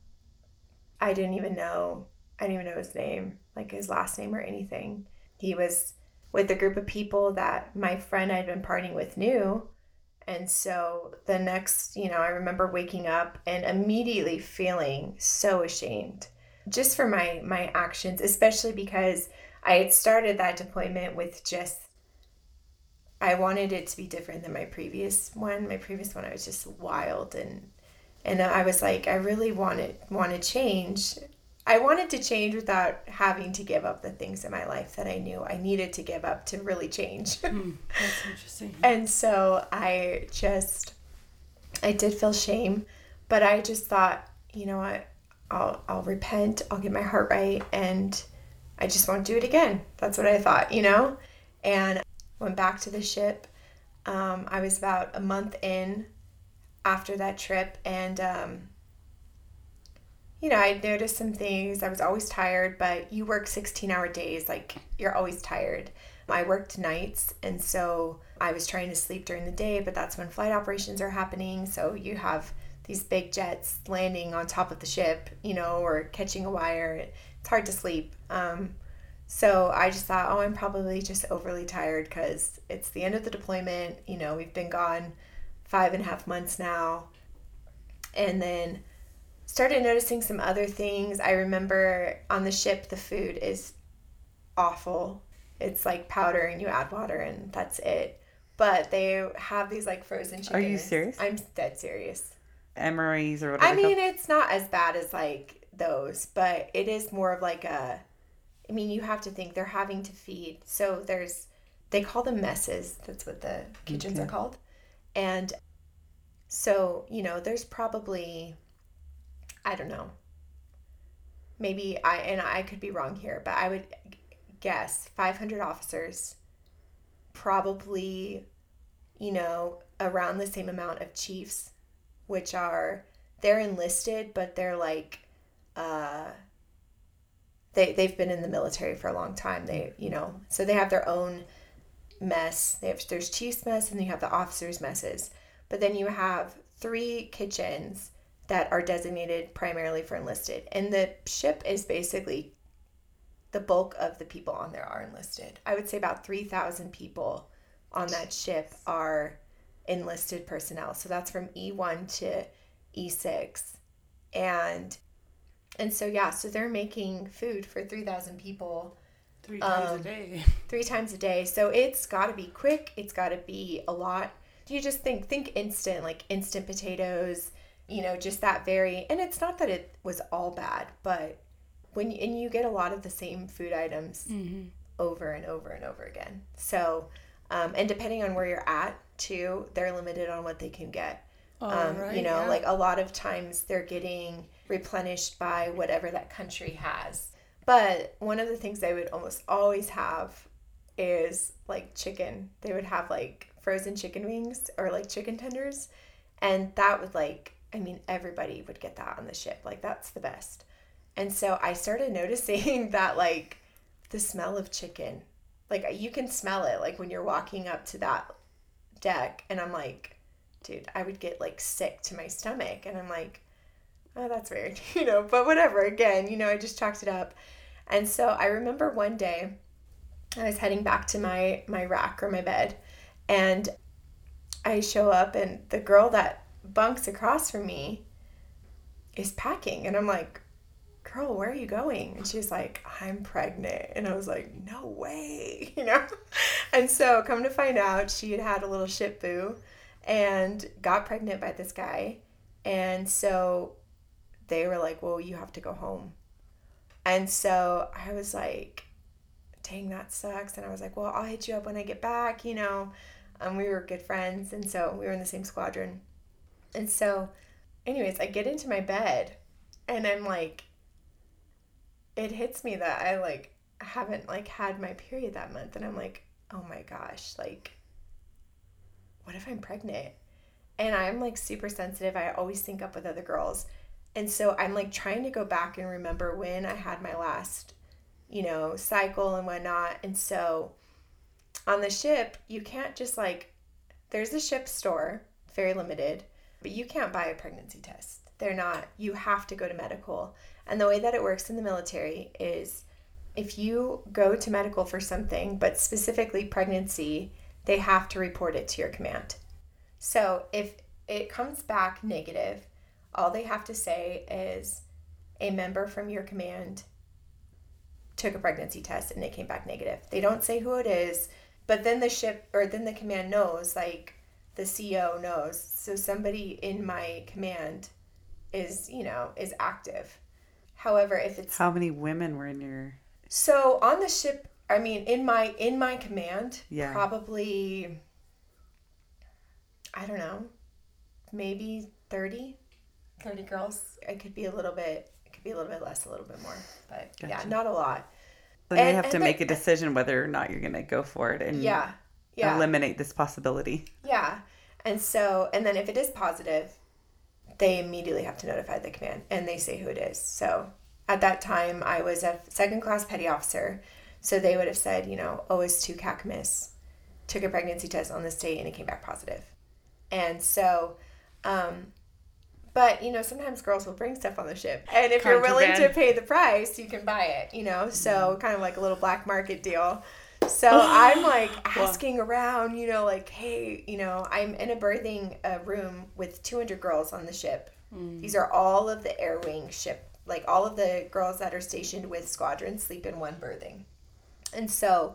I didn't even know, I didn't even know his name, like his last name or anything. He was with a group of people that my friend I'd been partying with knew. And so the next, you know, I remember waking up and immediately feeling so ashamed just for my my actions, especially because I had started that deployment with just I wanted it to be different than my previous one. My previous one I was just wild and and I was like I really wanted want to change. I wanted to change without having to give up the things in my life that I knew I needed to give up to really change. Mm, that's interesting. and so I just I did feel shame, but I just thought, you know what? I'll I'll repent, I'll get my heart right and I just won't do it again. That's what I thought, you know? And went back to the ship. Um, I was about a month in after that trip and um, you know, I noticed some things. I was always tired, but you work 16 hour days, like you're always tired. I worked nights, and so I was trying to sleep during the day, but that's when flight operations are happening. So you have these big jets landing on top of the ship, you know, or catching a wire. It's hard to sleep. Um, so I just thought, oh, I'm probably just overly tired because it's the end of the deployment. You know, we've been gone five and a half months now. And then started noticing some other things. I remember on the ship, the food is awful. It's like powder and you add water and that's it. But they have these like frozen chicken. Are you serious? I'm dead serious. MREs or whatever. I mean, it's not as bad as like those, but it is more of like a. I mean, you have to think they're having to feed. So there's, they call them messes. That's what the kitchens Okay. are called. And so, you know, there's probably, I don't know, maybe I, and I could be wrong here, but I would guess 500 officers, probably, you know, around the same amount of chiefs which are they're enlisted but they're like uh they they've been in the military for a long time. They you know so they have their own mess. They have there's chief's mess and then you have the officers messes. But then you have three kitchens that are designated primarily for enlisted. And the ship is basically the bulk of the people on there are enlisted. I would say about 3000 people on that ship are enlisted personnel. So that's from E1 to E6. And and so yeah, so they're making food for 3000 people Three times Um, a day. 3 times a day. So it's got to be quick, it's got to be a lot. You just think think instant like instant potatoes, you know, just that very and it's not that it was all bad, but when you, and you get a lot of the same food items Mm-hmm. over and over and over again. So, um, and depending on where you're at, too, they're limited on what they can get. Oh, um, right, you know, yeah. like a lot of times they're getting replenished by whatever that country has. But one of the things they would almost always have is like chicken. They would have like frozen chicken wings or like chicken tenders. And that would like, I mean, everybody would get that on the ship. Like, that's the best. And so I started noticing that like the smell of chicken, like you can smell it like when you're walking up to that deck. And I'm like, dude, I would get like sick to my stomach. And I'm like, oh, that's weird, you know, but whatever. Again, you know, I just chalked it up. And so I remember one day I was heading back to my my rack or my bed and I show up and the girl that bunks across from me is packing and I'm like, "Girl, where are you going?" And she's like, "I'm pregnant." And I was like, "No way." You know? And so come to find out she had had a little ship boo and got pregnant by this guy. And so they were like, "Well, you have to go home." And so I was like, dang, that sucks. And I was like, well, I'll hit you up when I get back, you know. And we were good friends, and so we were in the same squadron. And so, anyways, I get into my bed, and I'm like, it hits me that I like haven't like had my period that month, and I'm like, oh my gosh, like, what if I'm pregnant? And I'm like super sensitive. I always sync up with other girls. And so I'm like trying to go back and remember when I had my last, you know, cycle and whatnot. And so on the ship, you can't just like, there's a ship store, very limited, but you can't buy a pregnancy test. They're not, you have to go to medical. And the way that it works in the military is if you go to medical for something, but specifically pregnancy, they have to report it to your command. So if it comes back negative, all they have to say is a member from your command took a pregnancy test and it came back negative. They don't say who it is, but then the ship or then the command knows, like the CO knows. So somebody in my command is, you know, is active. However, if it's How many women were in your so on the ship, I mean, in my in my command, Yeah. probably I don't know, maybe 30, 30 girls. It could be a little bit. It could be a little bit less, a little bit more, but yeah, not a lot. Then you have to and make a decision whether or not you're going to go for it and Yeah, yeah, eliminate this possibility. yeah. And so, and then if it is positive, they immediately have to notify the command, and they say who it is. So at that time, I was a second class petty officer, so they would have said, you know, OS2 CACMIS took a pregnancy test on this date and it came back positive. And so, um, but you know, sometimes girls will bring stuff on the ship, and if you're willing to pay the price, you can buy it. You know, so kind of like a little black market deal. So I'm like asking around, you know, like, hey, you know, I'm in a berthing uh, room with 200 girls on the ship. These are all of the air wing ship, like all of the girls that are stationed with squadrons sleep in one berthing. And so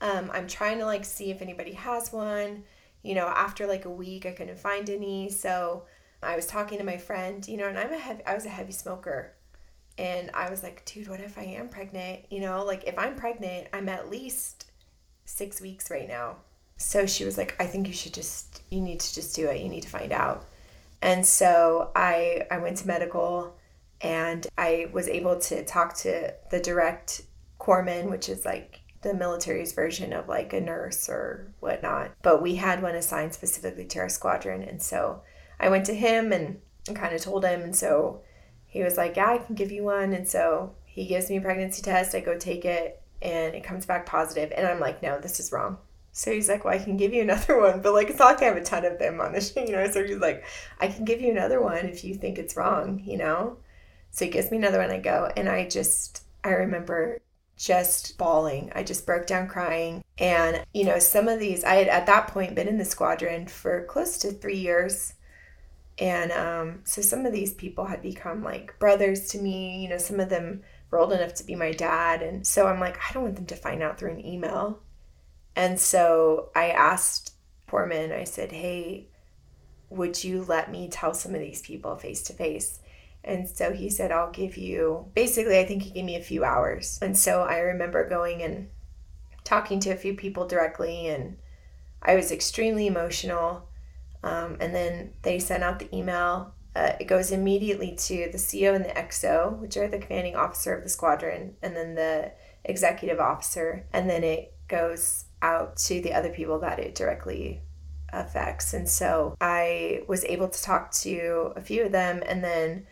um, I'm trying to like see if anybody has one. You know, after like a week, I couldn't find any. So I was talking to my friend, you know, and I'm a heavy, I was a heavy smoker. And I was like, dude, what if I am pregnant? You know, like if I'm pregnant, I'm at least six weeks right now. So she was like, I think you should just, you need to just do it. You need to find out. And so I, I went to medical and I was able to talk to the direct corpsman, which is like the military's version of like a nurse or whatnot. But we had one assigned specifically to our squadron. And so I went to him and, kind of told him. And so he was like, Yeah, I can give you one. And so he gives me a pregnancy test. I go take it and it comes back positive. And I'm like, No, this is wrong. So he's like, Well, I can give you another one. But like, it's not like I have a ton of them on the show, you know? So he's like, I can give you another one if you think it's wrong, you know? So he gives me another one. I go, and I just, I remember just bawling. I just broke down crying. And, you know, some of these, I had at that point been in the squadron for close to three years. And um, so some of these people had become like brothers to me. You know, some of them were old enough to be my dad. And so I'm like, I don't want them to find out through an email. And so I asked Corpsman, I said, hey, would you let me tell some of these people face to face? And so he said, I'll give you, basically, I think he gave me a few hours. And so I remember going and talking to a few people directly, and I was extremely emotional. Um, and then they sent out the email. Uh, it goes immediately to the CO and the XO, which are the commanding officer of the squadron, and then the executive officer. And then it goes out to the other people that it directly affects. And so I was able to talk to a few of them, and then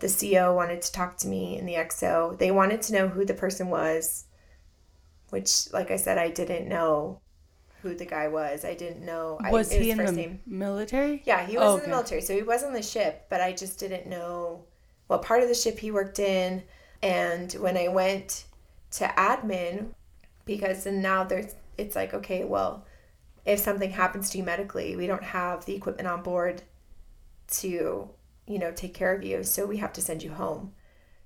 the CO wanted to talk to me and the XO. They wanted to know who the person was, which, like I said, I didn't know. Who the guy was. I didn't know. Was I, he in first the name. military? Yeah, he was Oh, in okay. the military, so he was on the ship, but I just didn't know what part of the ship he worked in. And when I went to admin, because now there's, it's like, okay, well, if something happens to you medically, we don't have the equipment on board to, you know, take care of you, so we have to send you home.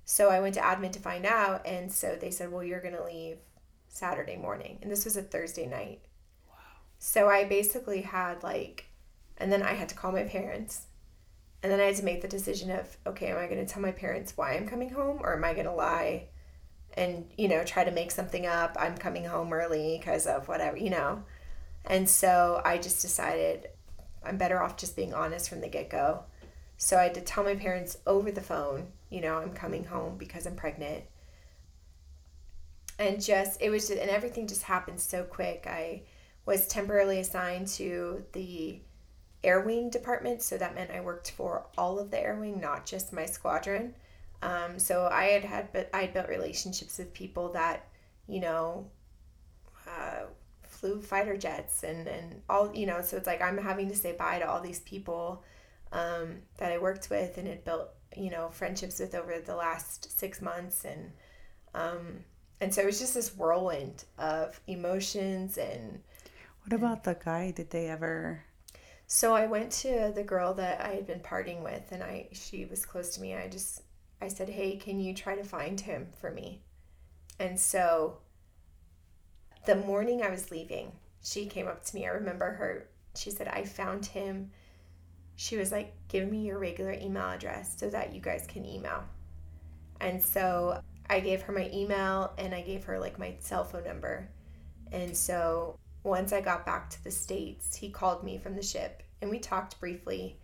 So I went to admin to find out, and so they said, well, you're going to leave Saturday morning. And this was a Thursday night. So I basically had like, and then I had to call my parents. And then I had to make the decision of, okay, am I going to tell my parents why I'm coming home or am I going to lie and, you know, try to make something up? I'm coming home early because of whatever, you know? And so I just decided I'm better off just being honest from the get go. So I had to tell my parents over the phone, you know, I'm coming home because I'm pregnant. And just, it was just, and everything just happened so quick. I was temporarily assigned to the air wing department. So that meant I worked for all of the air wing, not just my squadron. Um, so I had had, but I had built relationships with people that, you know, uh, flew fighter jets and, and all, you know, so it's like I'm having to say bye to all these people um, that I worked with and had built, you know, friendships with over the last six months. And, um, and so it was just this whirlwind of emotions and, What about the guy? Did they ever? So I went to the girl that I had been partying with, and I she was close to me. I just I said, "Hey, can you try to find him for me?" And so the morning I was leaving, she came up to me. I remember her. She said, "I found him." She was like, "Give me your regular email address so that you guys can email." And so I gave her my email and I gave her like my cell phone number. And so once I got back to the States, he called me from the ship and we talked briefly.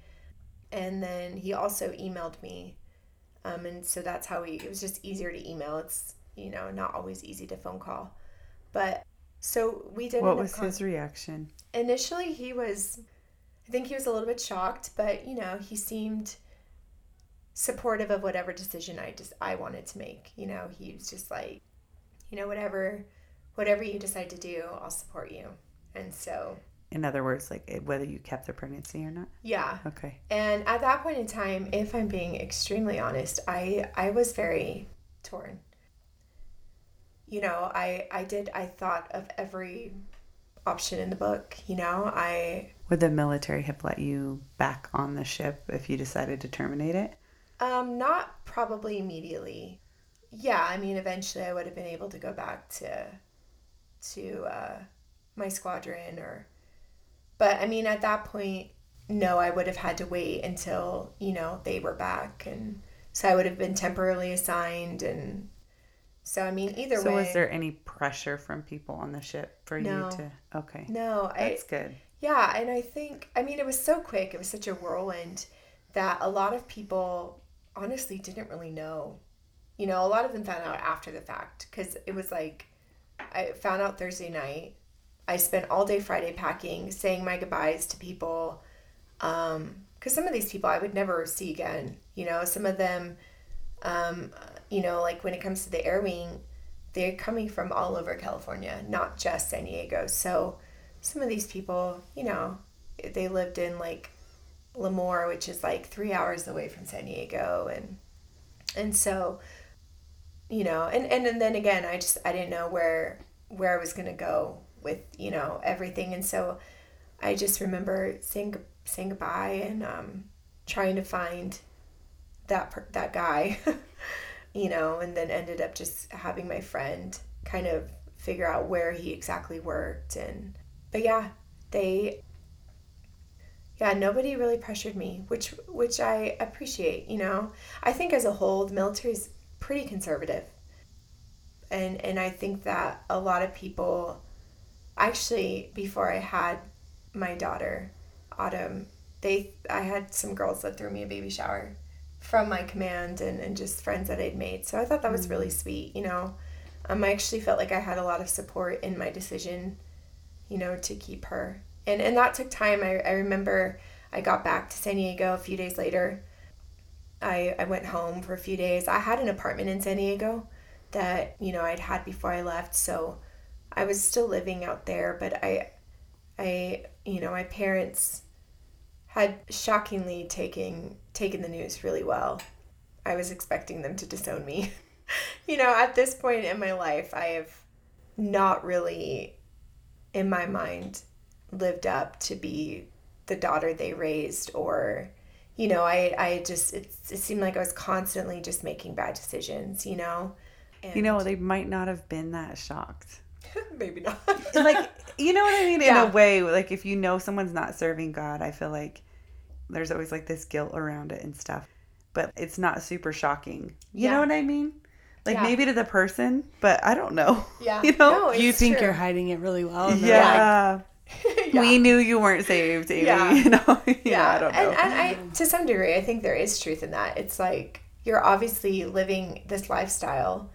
And then he also emailed me. Um, and so that's how we, it was just easier to email. It's, you know, not always easy to phone call. But so we did. What was con- his reaction? initially he was i think he was a little bit shocked but you know he seemed supportive of whatever decision i just i wanted to make you know he was just like you know whatever whatever you decide to do i'll support you and so In other words, like whether you kept the pregnancy or not. yeah Okay. and at that point in time if i'm being extremely honest i i was very torn you know i i did i thought of every option in the book you know i Would the military have let you back on the ship if you decided to terminate it? Um, not probably immediately. Yeah, I mean, eventually I would have been able to go back to to uh, my squadron, or, but I mean, at that point, no, I would have had to wait until you know they were back, and so I would have been temporarily assigned, and so I mean, either so way, was there any pressure from people on the ship for No. you to? Okay. no, I That's good. Yeah, and I think I mean it was so quick, it was such a whirlwind that a lot of people honestly didn't really know. You know, a lot of them found out after the fact cuz it was like I found out Thursday night. I spent all day Friday packing, saying my goodbyes to people um cuz some of these people I would never see again. You know, some of them um you know, like when it comes to the air wing, they're coming from all over California, not just San Diego. So some of these people, you know, they lived in like Lemoore, which is like three hours away from San Diego, and and so, you know, and and, and then again, I just I didn't know where where I was gonna go with you know everything, and so I just remember saying saying goodbye and um, trying to find that that guy, you know, and then ended up just having my friend kind of figure out where he exactly worked and but yeah, they yeah, nobody really pressured me, which which I appreciate, you know. I think as a whole the military is pretty conservative. And and I think that a lot of people actually before I had my daughter, Autumn, they I had some girls that threw me a baby shower from my command and, and just friends that I'd made. So I thought that was really sweet, you know. Um, I actually felt like I had a lot of support in my decision you know, to keep her. And and that took time. I, I remember I got back to San Diego a few days later. I, I went home for a few days. I had an apartment in San Diego that, you know, I'd had before I left. So I was still living out there, but I I, you know, my parents had shockingly taken taken the news really well. I was expecting them to disown me. you know, at this point in my life, I have not really in my mind lived up to be the daughter they raised or you know, I I just it, it seemed like I was constantly just making bad decisions, you know. And you know, they might not have been that shocked. Maybe not. like, you know what I mean? Yeah. In a way, like if you know someone's not serving God, I feel like there's always like this guilt around it and stuff. But it's not super shocking. You yeah. know what I mean? Like yeah. maybe to the person, but I don't know. Yeah. you know? No, you think true. you're hiding it really well. Yeah. yeah. We knew you weren't saved, Amy. Yeah. You know? yeah, yeah. I don't know. And, and I, to some degree, I think there is truth in that. It's like you're obviously living this lifestyle.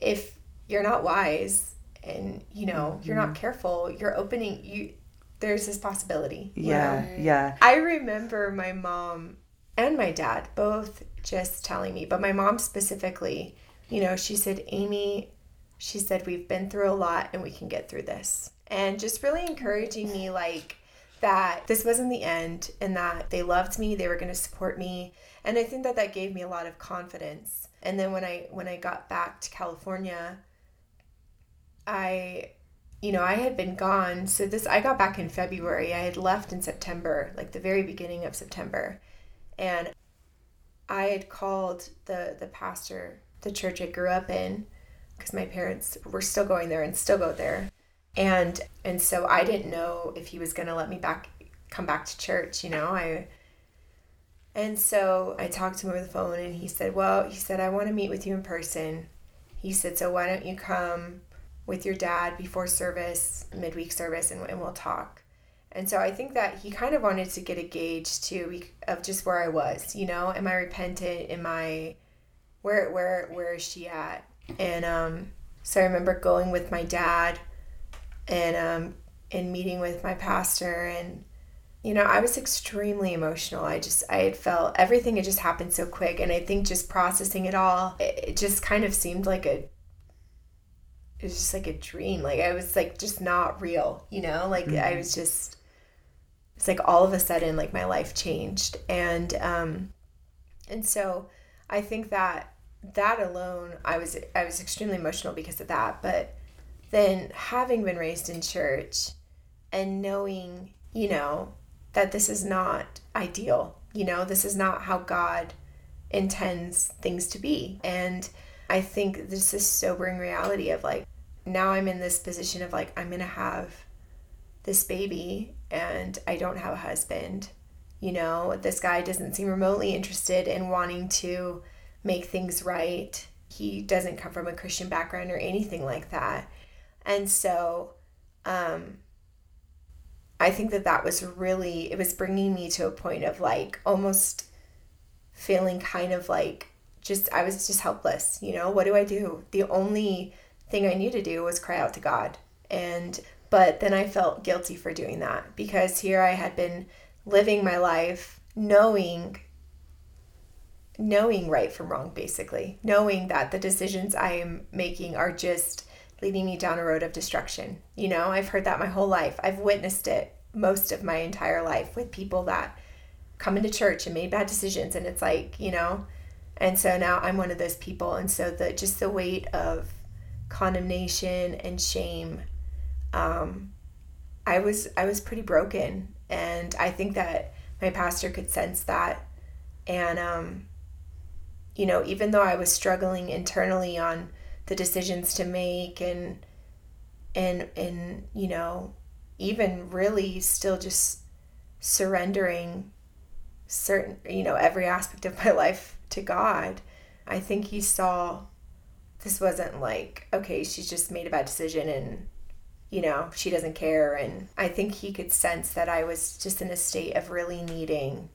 If you're not wise and you know mm-hmm. you're not careful, you're opening you. There's this possibility. Yeah, know? yeah. I remember my mom and my dad both just telling me, but my mom specifically. You know, she said, Amy, she said, we've been through a lot and we can get through this and just really encouraging me like that this wasn't the end and that they loved me they were going to support me. And i think that that gave me a lot of confidence. And then when i when i got back to california i you know i had been gone. So this i got back in february. I had left in september like the very beginning of september. And i had called the the pastor the church i grew up in because my parents were still going there and still go there and and so I didn't know if he was going to let me back come back to church, you know. I and so I talked to him over the phone and he said, "Well, he said I want to meet with you in person." He said, "So why don't you come with your dad before service, midweek service and, and we'll talk." And so I think that he kind of wanted to get a gauge too of just where I was, you know, am I repentant? Am I where where where is she at? And um so I remember going with my dad and um, in meeting with my pastor and you know i was extremely emotional. I just i had felt everything had just happened so quick and i think just processing it all it, it just kind of seemed like a it was just like a dream. Like i was like just not real you know? Like mm-hmm. i was just it's like all of a sudden like my life changed. And um and so i think that that alone i was i was extremely emotional because of that. But then having been raised in church and knowing, you know, that this is not ideal, you know, this is not how God intends things to be. And I think this is sobering reality of like, now I'm in this position of like, I'm going to have this baby and I don't have a husband. You know, this guy doesn't seem remotely interested in wanting to make things right. He doesn't come from a Christian background or anything like that. And so um, I think that that was really, it was bringing me to a point of like almost feeling kind of like just, I was just helpless. You know, what do I do? The only thing I knew to do was cry out to God. And, but then I felt guilty for doing that because here I had been living my life knowing knowing right from wrong basically knowing that the decisions i am making are just leading me down a road of destruction. You know, I've heard that my whole life. I've witnessed it most of my entire life with people that come into church and made bad decisions and it's like, you know, and so now I'm one of those people and so the just the weight of condemnation and shame um I was I was pretty broken and I think that my pastor could sense that and um you know, even though I was struggling internally on the decisions to make and and and you know even really still just surrendering certain you know every aspect of my life to God I think he saw this wasn't like okay she's just made a bad decision and you know she doesn't care and I think he could sense that I was just in a state of really needing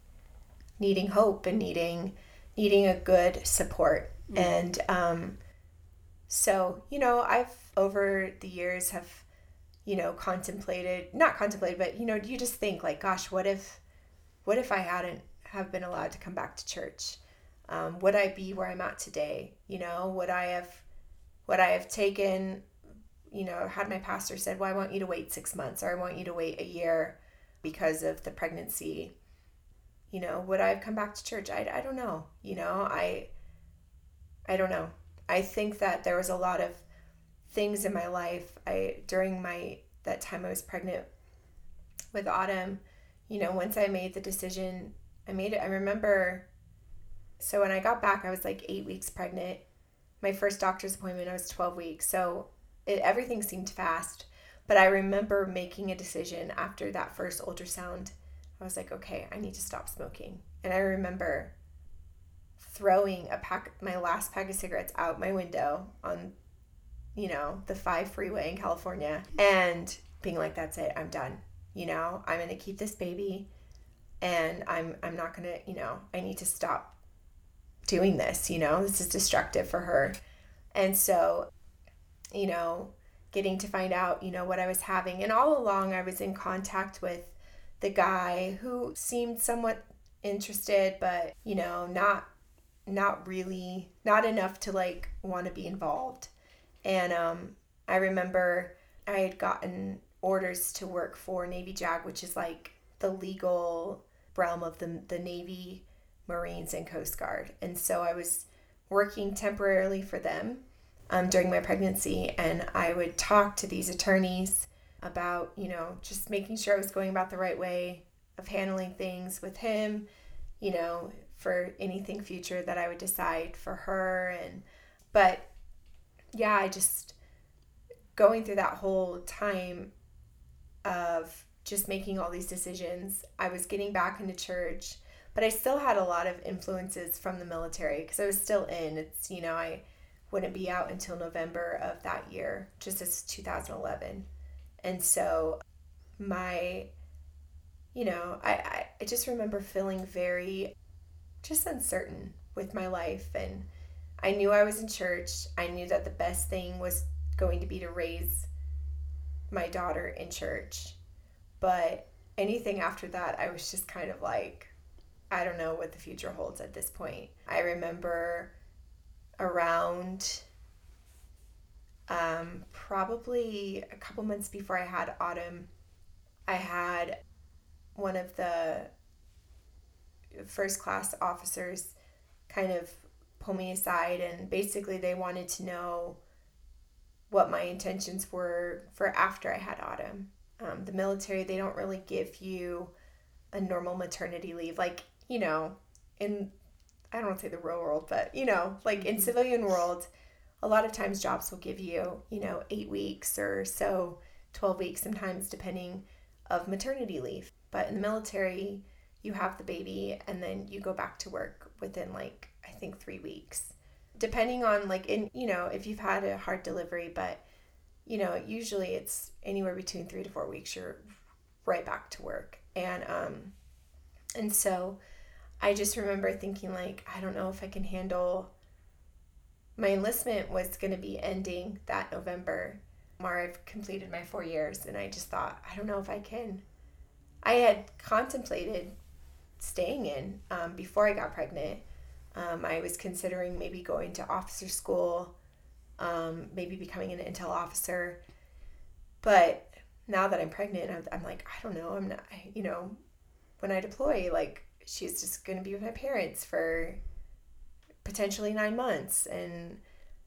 needing hope and needing needing a good support mm-hmm. and um so, you know, I've over the years have, you know, contemplated, not contemplated, but you know, you just think like, gosh, what if, what if I hadn't have been allowed to come back to church? Um, would I be where I'm at today? You know, would I have, would I have taken, you know, had my pastor said, Well, I want you to wait six months or I want you to wait a year because of the pregnancy, you know, would I have come back to church? I, I don't know. You know, I I don't know. I think that there was a lot of things in my life. I during my that time I was pregnant with Autumn, you know, once I made the decision, I made it. I remember so when I got back, I was like 8 weeks pregnant. My first doctor's appointment, I was 12 weeks. So it, everything seemed fast. But I remember making a decision after that first ultrasound. I was like, okay, I need to stop smoking. And I remember throwing a pack my last pack of cigarettes out my window on you know the 5 freeway in California and being like that's it I'm done. You know I'm to keep this baby and I'm I'm not to you know I need to stop doing this you know? This is destructive for her. And so you know getting to find out you know what I was having. And all along I was in contact with the guy who seemed somewhat interested but you know not not really not enough to like want to be involved. And um i remember i had gotten orders to work for navy jag which is like the legal realm of the, the navy marines and coast guard. And so i was working temporarily for them um, during my pregnancy and i would talk to these attorneys about you know just making sure i was going about the right way of handling things with him you know for anything future that I would decide for her and but yeah, I just going through that whole time of just making all these decisions. I was getting back into church, but I still had a lot of influences from the military because I was still in. It's, you know, I wouldn't be out until November of that year, just as 2011. And so my, you know, I, I, I just remember feeling very just uncertain with my life and I knew I was in church. I knew that the best thing was going to be to raise my daughter in church. But anything after that, I was just kind of like, I don't know what the future holds at this point. I remember around um, probably a couple months before I had Autumn, I had one of the first class officers kind of pull me aside and basically they wanted to know what my intentions were for after I had Autumn. Um, the military, they don't really give you a normal maternity leave. Like, you know, in, I don't want to say the real world, but, you know, like in mm-hmm. civilian world, a lot of times jobs will give you, you know, eight weeks or so, 12 weeks sometimes, depending of maternity leave. But in the military, you have the baby and then you go back to work within like I think 3 weeks. Depending on like in you know, if you've had a hard delivery, but you know, usually it's anywhere between 3 to 4 weeks you're right back to work. And um and so I just remember thinking like I don't know if I can handle my enlistment was going to be ending that November where I've completed my 4 years and I just thought I don't know if I can I had contemplated staying in um, before I got pregnant. Um, I was considering maybe going to officer school, um, maybe becoming an intel officer. But now that I'm pregnant, I'm, I'm like, I don't know. I'm not, you know, when I deploy, like, she's just going to be with my parents for potentially nine months. And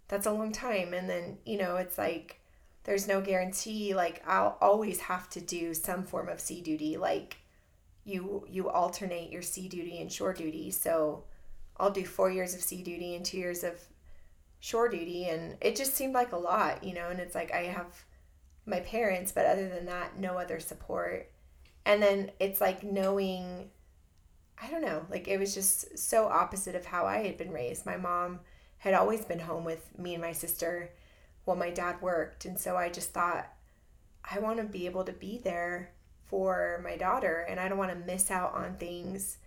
that's a long time. And then, you know, it's like, there's no guarantee. Like, I'll always have to do some form of sea duty. Like, you you alternate your sea duty and shore duty. So I'll do four years of sea duty and two years of shore duty, and it just seemed like a lot, you know. And it's like I have my parents, but other than that, no other support. And then it's like knowing, I don't know, like it was just so opposite of how I had been raised. My mom had always been home with me and my sister while my dad worked, and so I just thought I want to be able to be there for my daughter and I don't want to miss out on things.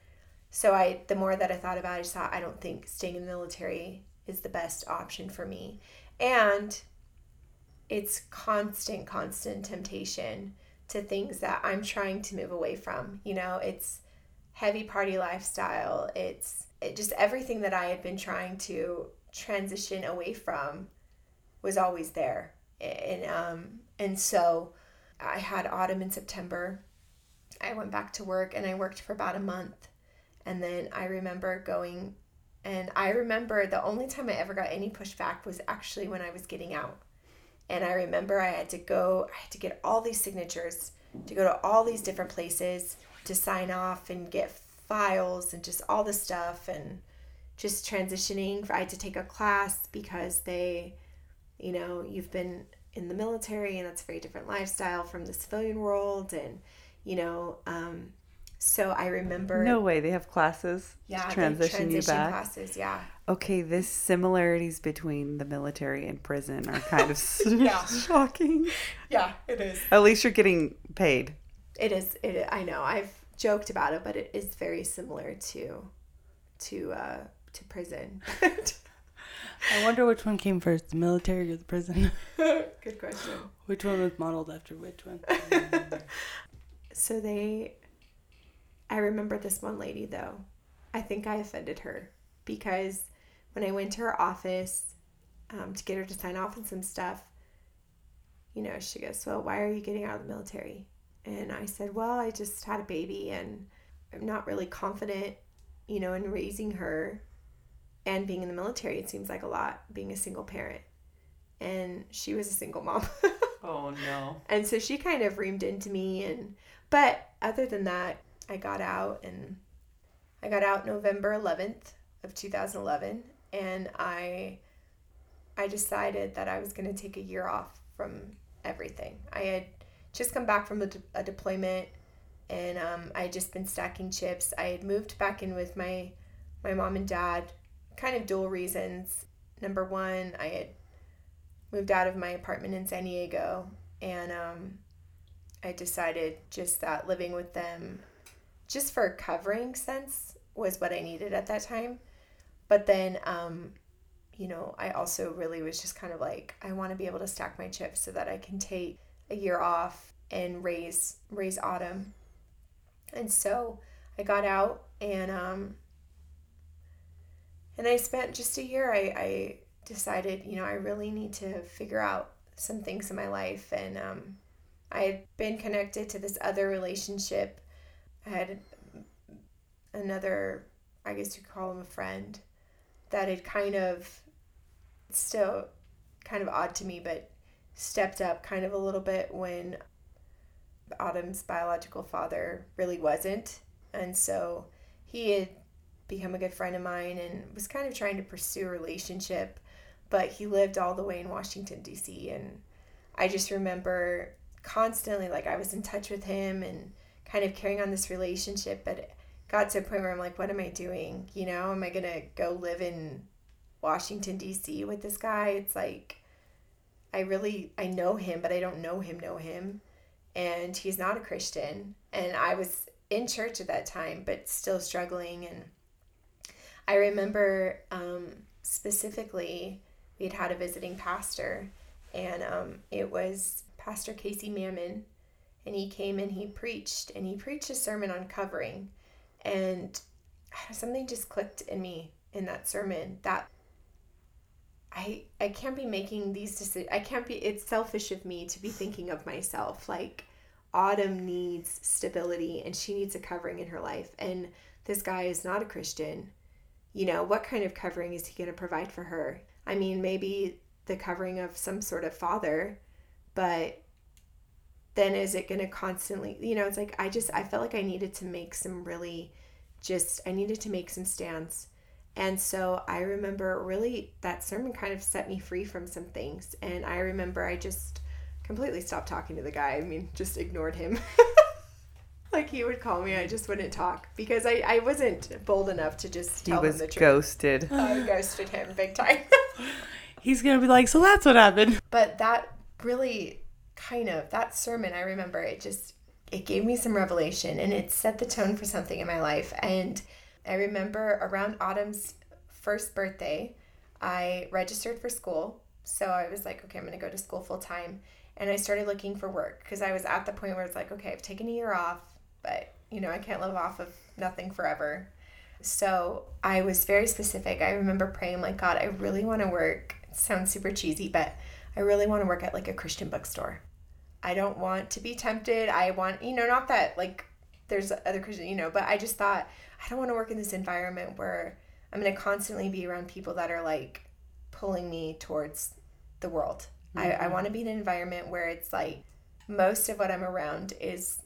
So I the more that I thought about it, I just thought I don't think staying in the military is the best option for me. And it's constant, constant temptation to things that I'm trying to move away from. You know, it's heavy party lifestyle. It's it just everything that I had been trying to transition away from was always there. and um and so I had autumn in September. I went back to work and I worked for about a month. And then I remember going and I remember the only time I ever got any pushback was actually when I was getting out. And I remember I had to go, I had to get all these signatures to go to all these different places to sign off and get files and just all the stuff and just transitioning. I had to take a class because they, you know, you've been in the military and that's a very different lifestyle from the civilian world and you know um, so i remember no way they have classes yeah to transition, transition you back. classes yeah. Okay this similarities between the military and prison are kind of Yeah. shocking. Yeah it is. At least you're getting paid. It is it i know i've joked about it but it is very similar to to uh to prison I wonder which one came first, the military or the prison? good question Which one was modeled after which one? so they i remember this one lady though i think i offended her because when i went to her office um, to get her to sign off on some stuff you know she goes well why are you getting out of the military and i said well i just had a baby and i'm not really confident you know in raising her and being in the military it seems like a lot being a single parent. And she was a single mom. Oh no. And so she kind of reamed into me and but other than that i got out and i got out november 11th of 2011 and i i decided that i was going to take a year off from everything. I had just come back from a, de- a deployment and um, i had just been stacking chips. I had moved back in with my my mom and dad kind of dual reasons number one i had moved out of my apartment in san diego and um, I decided just that living with them, just for a covering sense, was what I needed at that time. But then, um, you know, I also really was just kind of like, I want to be able to stack my chips so that I can take a year off and raise raise Autumn. And so I got out and um, and I spent just a year. I, I decided, you know, I really need to figure out some things in my life and um, i had been connected to this other relationship i had another i guess you call him a friend that had kind of still kind of odd to me but stepped up kind of a little bit when autumn's biological father really wasn't and so he had become a good friend of mine and was kind of trying to pursue a relationship but he lived all the way in Washington D.C. and I just remember constantly like I was in touch with him and kind of carrying on this relationship but it got to a point where I'm like what am I doing you know am I going to go live in Washington D.C. with this guy it's like I really I know him but I don't know him know him and he's not a Christian and I was in church at that time but still struggling and I remember um, specifically we had had a visiting pastor, and um, it was Pastor Casey Mammon, and he came and he preached, and he preached a sermon on covering, and something just clicked in me in that sermon that I I can't be making these decisions. I can't be. It's selfish of me to be thinking of myself. Like Autumn needs stability, and she needs a covering in her life, and this guy is not a Christian. You know what kind of covering is he going to provide for her? I mean, maybe the covering of some sort of father, but then is it going to constantly, you know, it's like I just, I felt like I needed to make some really just, I needed to make some stands. And so I remember really that sermon kind of set me free from some things. And I remember I just completely stopped talking to the guy. I mean, just ignored him. like he would call me, I just wouldn't talk because I, I wasn't bold enough to just he was him the truth. ghosted I ghosted him big time. He's gonna be like, so that's what happened. but that really kind of that sermon i remember it just it gave me some revelation and it set the tone for something in my life and i remember around autumn's first birthday i registered for school so i was like okay i'm going to go to school full time and i started looking for work because i was at the point where it's like okay i've taken a year off but you know i can't live off of nothing forever so i was very specific i remember praying like god i really want to work it sounds super cheesy but I really want to work at like a Christian bookstore. I don't want to be tempted. I want, you know, not that like there's other Christian, you know, but I just thought I don't want to work in this environment where I'm going to constantly be around people that are like pulling me towards the world. Mm-hmm. I, I want to be in an environment where it's like most of what I'm around is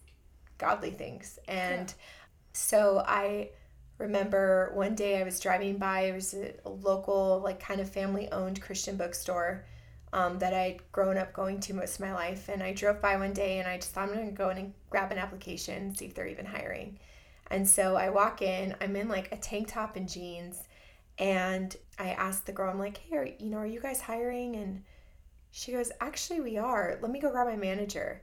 godly things. And yeah. so I remember one day I was driving by, it was a local, like kind of family owned Christian bookstore um, that I'd grown up going to most of my life. And I drove by one day and I just thought I'm going to go in and grab an application, see if they're even hiring. And so I walk in, I'm in like a tank top and jeans. And I asked the girl, I'm like, hey, are, you know, are you guys hiring? And she goes, actually, we are. Let me go grab my manager.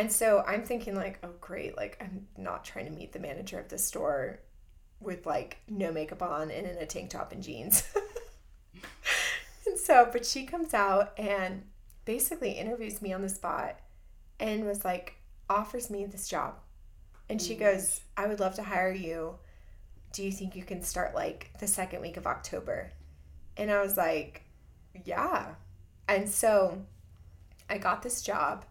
And so I'm thinking, like, oh, great. Like, I'm not trying to meet the manager of the store with like no makeup on and in a tank top and jeans. and so, but she comes out and basically interviews me on the spot and was like, offers me this job. And she mm. goes, I would love to hire you. Do you think you can start like the second week of October? And I was like, yeah. And so I got this job.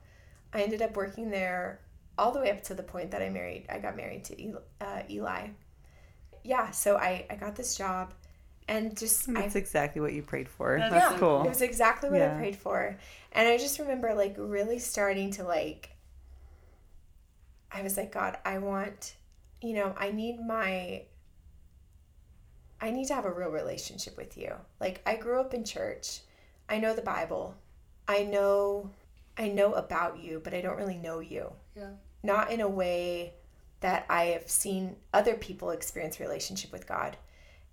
I ended up working there all the way up to the point that I married. I got married to uh, Eli. Yeah, so I, I got this job and just that's I, exactly what you prayed for. That's yeah, cool. It was exactly what yeah. I prayed for. And I just remember like really starting to like I was like, God, I want, you know, I need my I need to have a real relationship with you. Like I grew up in church. I know the Bible. I know I know about you, but I don't really know you. Yeah. Not in a way that I have seen other people experience relationship with God.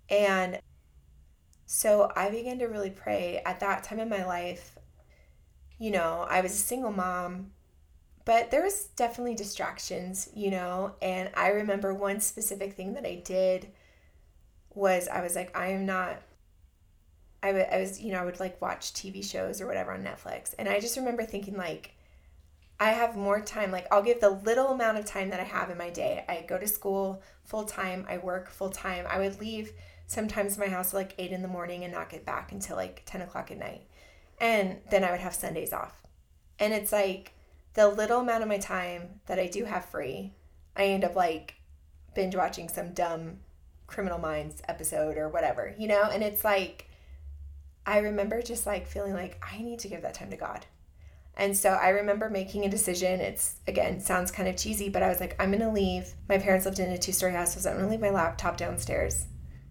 And so I began to really pray at that time in my life. You know, I was a single mom, but there was definitely distractions, you know, and I remember one specific thing that I did was I was like, I am not I, w- I was, you know, I would like watch TV shows or whatever on Netflix. And I just remember thinking, like, I have more time. Like, I'll give the little amount of time that I have in my day. I go to school full time, I work full time. I would leave sometimes my house at like eight in the morning and not get back until like 10 o'clock at night. And then I would have Sundays off. And it's like the little amount of my time that I do have free, I end up like binge watching some dumb Criminal Minds episode or whatever, you know? And it's like, I remember just like feeling like I need to give that time to God. And so I remember making a decision. It's again sounds kind of cheesy, but I was like, I'm gonna leave. My parents lived in a two story house, so I'm gonna leave my laptop downstairs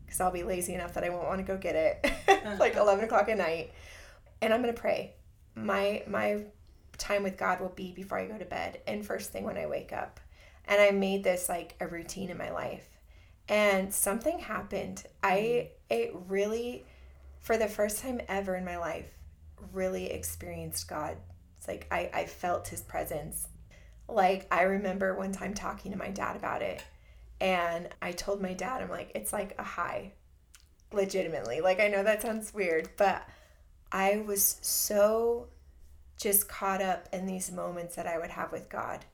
because I'll be lazy enough that I won't want to go get it uh-huh. like 11 o'clock at night. And I'm going to pray. My, my time with God will be before I go to bed and first thing when I wake up. And I made this like a routine in my life. And something happened. I, mm-hmm. it really, for the first time ever in my life, really experienced God. It's like I, I felt his presence. Like I remember one time talking to my dad about it and I told my dad, I'm like, it's like a high, legitimately. Like, I know that sounds weird, but I was so just caught up in these moments that I would have with God.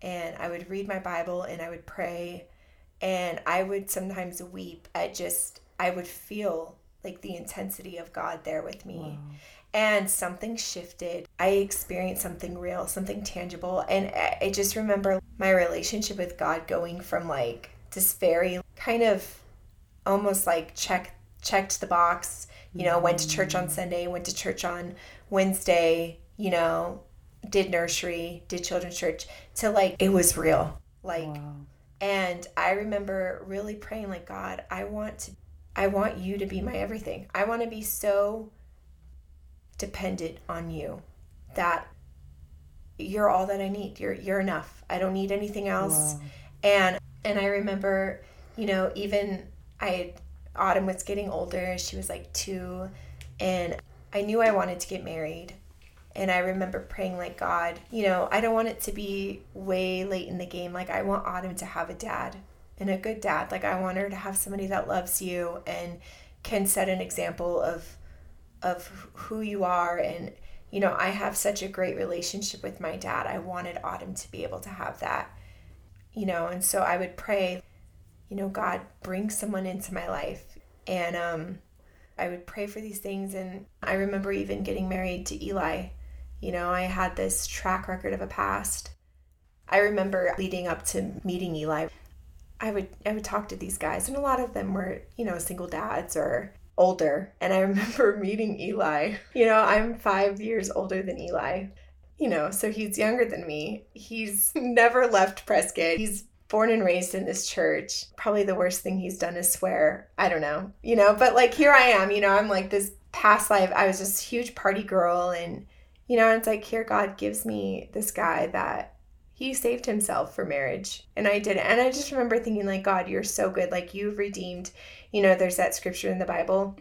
And I would read my Bible and I would pray. And I would sometimes weep at just, I would feel like the intensity of God there with me. Wow. And something shifted. I experienced something real, something tangible. And I just remember my relationship with God going from like this very kind of almost like check checked the box, you know, went to church on mm. Sunday, went to church on Wednesday, you know, did nursery, did children's church to like it was real. Like wow. and I remember really praying like God, I want to I want you to be my everything. I want to be so dependent on you that you're all that I need. You're you're enough. I don't need anything else. Wow. And and I remember, you know, even I Autumn was getting older. She was like 2 and I knew I wanted to get married. And I remember praying like God, you know, I don't want it to be way late in the game. Like I want Autumn to have a dad and a good dad. Like I want her to have somebody that loves you and can set an example of of who you are and you know, I have such a great relationship with my dad. I wanted Autumn to be able to have that, you know, and so I would pray, you know, God, bring someone into my life. And um, I would pray for these things. And I remember even getting married to Eli. You know, I had this track record of a past. I remember leading up to meeting Eli, I would I would talk to these guys, and a lot of them were, you know, single dads or older. And I remember meeting Eli. You know, I'm five years older than Eli. You know, so he's younger than me. He's never left Prescott. He's born and raised in this church. Probably the worst thing he's done is swear. I don't know, you know, but like here I am, you know, I'm like this past life, I was this huge party girl. And, you know, and it's like here God gives me this guy that he saved himself for marriage and i did it and i just remember thinking like god you're so good. Like you've redeemed you know there's that scripture in the bible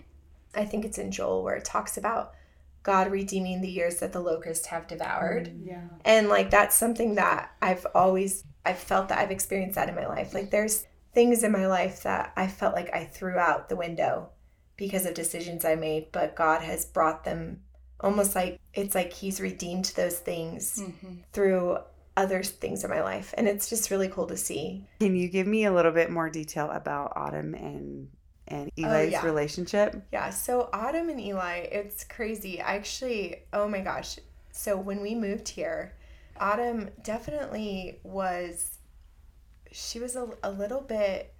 i think it's in joel where it talks about god redeeming the years that the locusts have devoured. Mm, yeah. and like that's something that i've always i've felt that i've experienced that in my life. Like there's things in my life that i felt like i threw out the window because of decisions i made but god has brought them almost like it's like he's redeemed those things mm-hmm. through other things in my life and it's just really cool to see Can you give me a little bit more detail about Autumn and and oh, Eli's yeah. relationship? yeah so autumn and eli it's crazy I actually oh my gosh so when we moved here autumn definitely was she was a, a little bit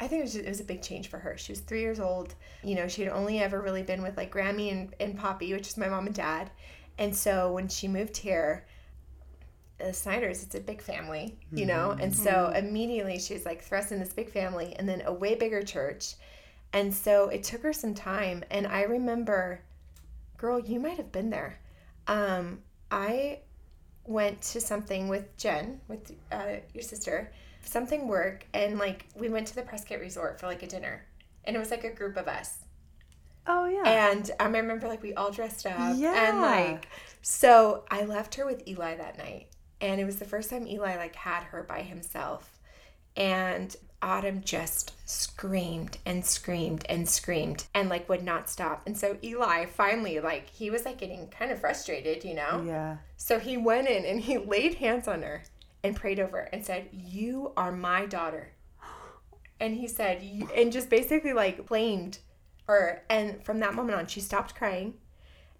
I think it was, it was a big change for her. She was three years old. You know, she had only ever really been with like Grammy and, and Poppy, which is my mom and dad. And so when she moved here, the Snyders, it's a big family, you know? And so immediately she's like thrust in this big family and then a way bigger church. And so it took her some time. And I remember, girl, you might have been there. Um, I went to something with Jen, with uh, your sister, something work, and like we went to the Prescott Resort for like a dinner. And it was like a group of us. Oh yeah. And um, I remember like we all dressed up. yeah. And like, so I left her with Eli that night. And it was the first time Eli like had her by himself. And Autumn just screamed and screamed and screamed and like would not stop. And so Eli finally, like, he was like getting kind of frustrated, you know? yeah. So he went in and he laid hands on her and prayed over her and said, You are my daughter. And he said, and just basically like blamed her. And from that moment on, she stopped crying.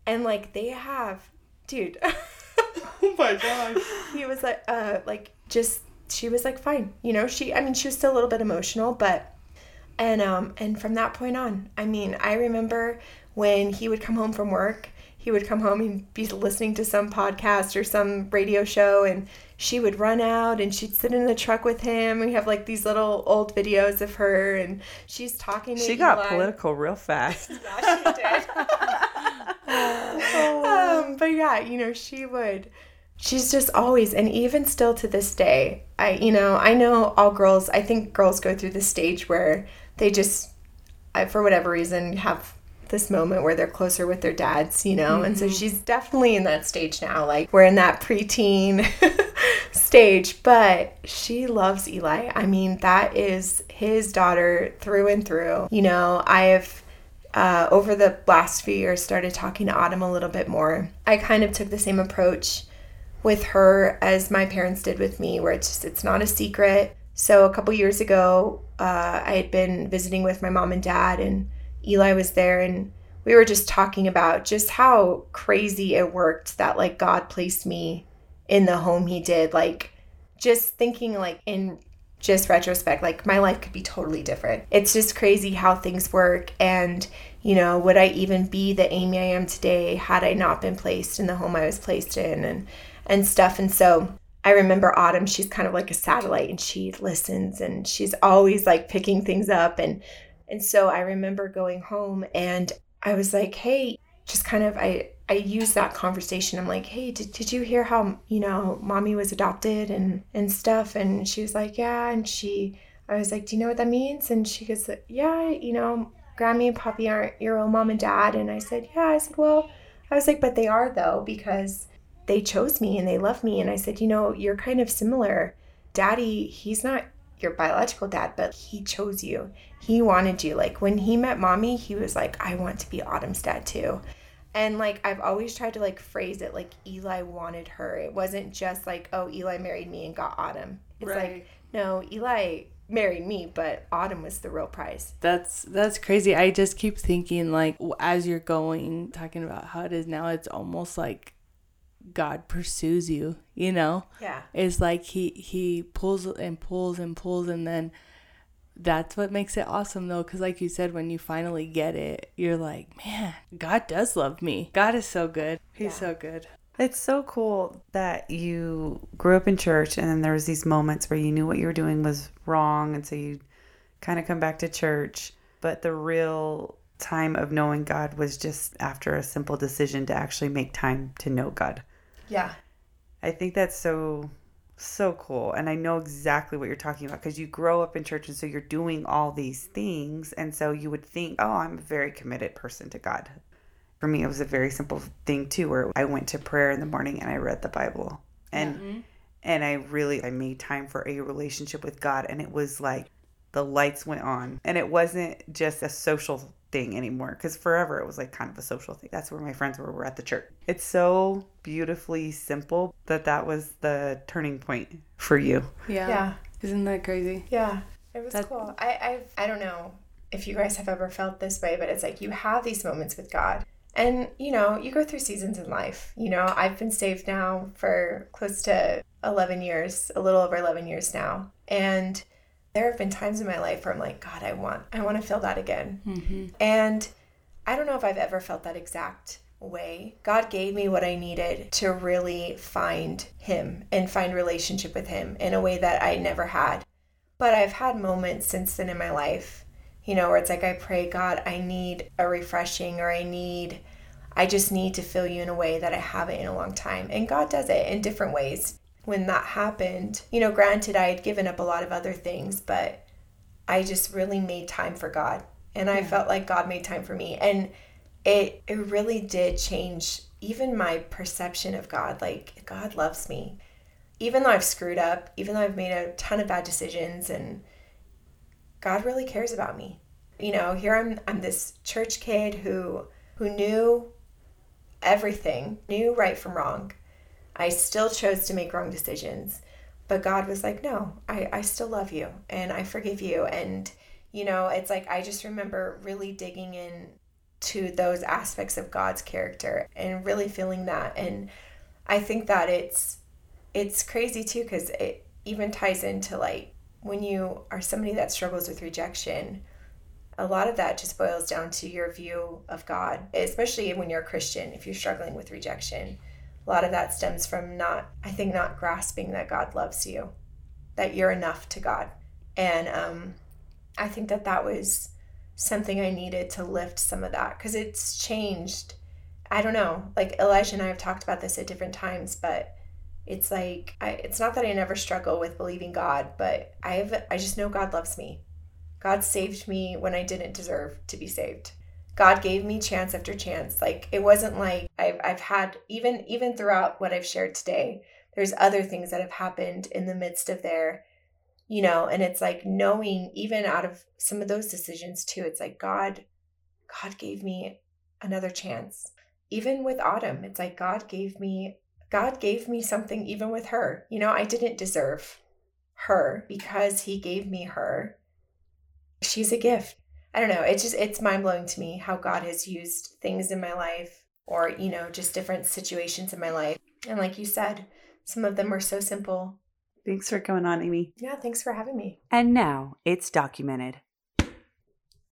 And like they have, dude, Oh my god. he was like, uh, like just, she was like, fine. You know, she, I mean, she was still a little bit emotional, but, and, um, and from that point on, I mean, I remember when he would come home from work, he would come home and be listening to some podcast or some radio show and she would run out and she'd sit in the truck with him. We have like these little old videos of her and she's talking to She got political real fast. Yeah, she did. um, but yeah, you know, she would. She's just always, and even still to this day, I, you know, I know all girls. I think girls go through this stage where they just, I, for whatever reason, have this moment where they're closer with their dads, you know. And so she's definitely in that stage now. Like we're in that preteen stage, but she loves Eli. I mean, that is his daughter through and through. You know, I have uh, over the last few years started talking to Autumn a little bit more. I kind of took the same approach with her as my parents did with me, where it's just it's not a secret. So a couple years ago, uh, I had been visiting with my mom and dad, and Eli was there, and we were just talking about just how crazy it worked that like God placed me in the home He did. Like just thinking like in just retrospect, like my life could be totally different. It's just crazy how things work. And, you know, would I even be the Amy I am today had I not been placed in the home I was placed in and, and stuff. And so I remember Autumn, she's kind of like a satellite and she listens and she's always like picking things up. And, and so I remember going home and I was like, hey, just kind of, I, I used that conversation. I'm like, hey, did, did you hear how, you know, mommy was adopted and, and stuff? And she was like, yeah. And she, I was like, do you know what that means? And she goes, yeah, you know, Grammy and Poppy aren't your own mom and dad. And I said, yeah. I said, well, I was like, but they are though, because they chose me and they love me. And I said, you know, you're kind of similar. Daddy, he's not your biological dad, but he chose you. He wanted you. Like when he met mommy, he was like, I want to be Autumn's dad too. And like I've always tried to like phrase it like Eli wanted her. It wasn't just like, oh, Eli married me and got Autumn. It's like, no, Eli married me, but Autumn was the real prize. That's that's crazy. I just keep thinking like as you're going talking about how it is now it's almost like God pursues you, you know? Yeah. It's like he he pulls and pulls and pulls and then that's what makes it awesome though cuz like you said when you finally get it, you're like, "Man, God does love me. God is so good. He's Yeah. so good." It's so cool that you grew up in church and then there was these moments where you knew what you were doing was wrong and so you kind of come back to church, but the real time of knowing God was just after a simple decision to actually make time to know God. Yeah. I think that's so so cool and I know exactly what you're talking about because you grow up in church and so you're doing all these things and so you would think, "Oh, I'm a very committed person to God." For me, it was a very simple thing too where I went to prayer in the morning and I read the Bible. And mm-hmm. and I really I made time for a relationship with God and it was like the lights went on and it wasn't just a social thing anymore because forever it was like kind of a social thing that's where my friends were were at the church it's so beautifully simple that that was the turning point for you Yeah. Yeah. Isn't that crazy? Yeah. It was That- cool. I, I I don't know if you guys have ever felt this way, but it's like you have these moments with God. And you know, you go through seasons in life. You know, I've been saved now for close to 11 years, a little over 11 years now. And there have been times in my life where I'm like, God, I want I want to feel that again. Mm-hmm. And I don't know if I've ever felt that exact way. God gave me what I needed to really find him and find relationship with him in a way that I never had. But I've had moments since then in my life, you know, where it's like I pray, God, I need a refreshing or I need I just need to feel you in a way that I haven't in a long time. And God does it in different ways. When that happened, you know, granted I had given up a lot of other things, but I just really made time for God. And I felt like God made time for me. And it it really did change even my perception of God. Like God loves me. Even though I've screwed up, even though I've made a ton of bad decisions and God really cares about me. You know, here I'm I'm this church kid who who knew everything, knew right from wrong. I still chose to make wrong decisions. But God was like, no, I, I still love you and I forgive you. And, you know, it's like I just remember really digging in to those aspects of God's character and really feeling that. And I think that it's it's crazy too because it even ties into like when you are somebody that struggles with rejection, a lot of that just boils down to your view of God, especially when you're a Christian, if you're struggling with rejection. A lot of that stems from not, I think, not grasping that God loves you, that you're enough to God. And um, I think that that was something I needed to lift some of that because it's changed. I don't know. Like Elijah and I have talked about this at different times, but it's like I, it's not that I never struggle with believing God, but I have I just know God loves me. God saved me when I didn't deserve to be saved. God gave me chance after chance. Like it wasn't like I've I've had even even throughout what I've shared today, there's other things that have happened in the midst of there, you know, and it's like knowing even out of some of those decisions too, it's like God God gave me another chance. Even with Autumn, it's like God gave me God gave me something even with her. You know, I didn't deserve her because he gave me her. She's a gift. I don't know. It's just it's mind blowing to me how God has used things in my life or, you know, just different situations in my life. And like you said, some of them were so simple. thanks for coming on amy Yeah, thanks for having me. And now it's documented.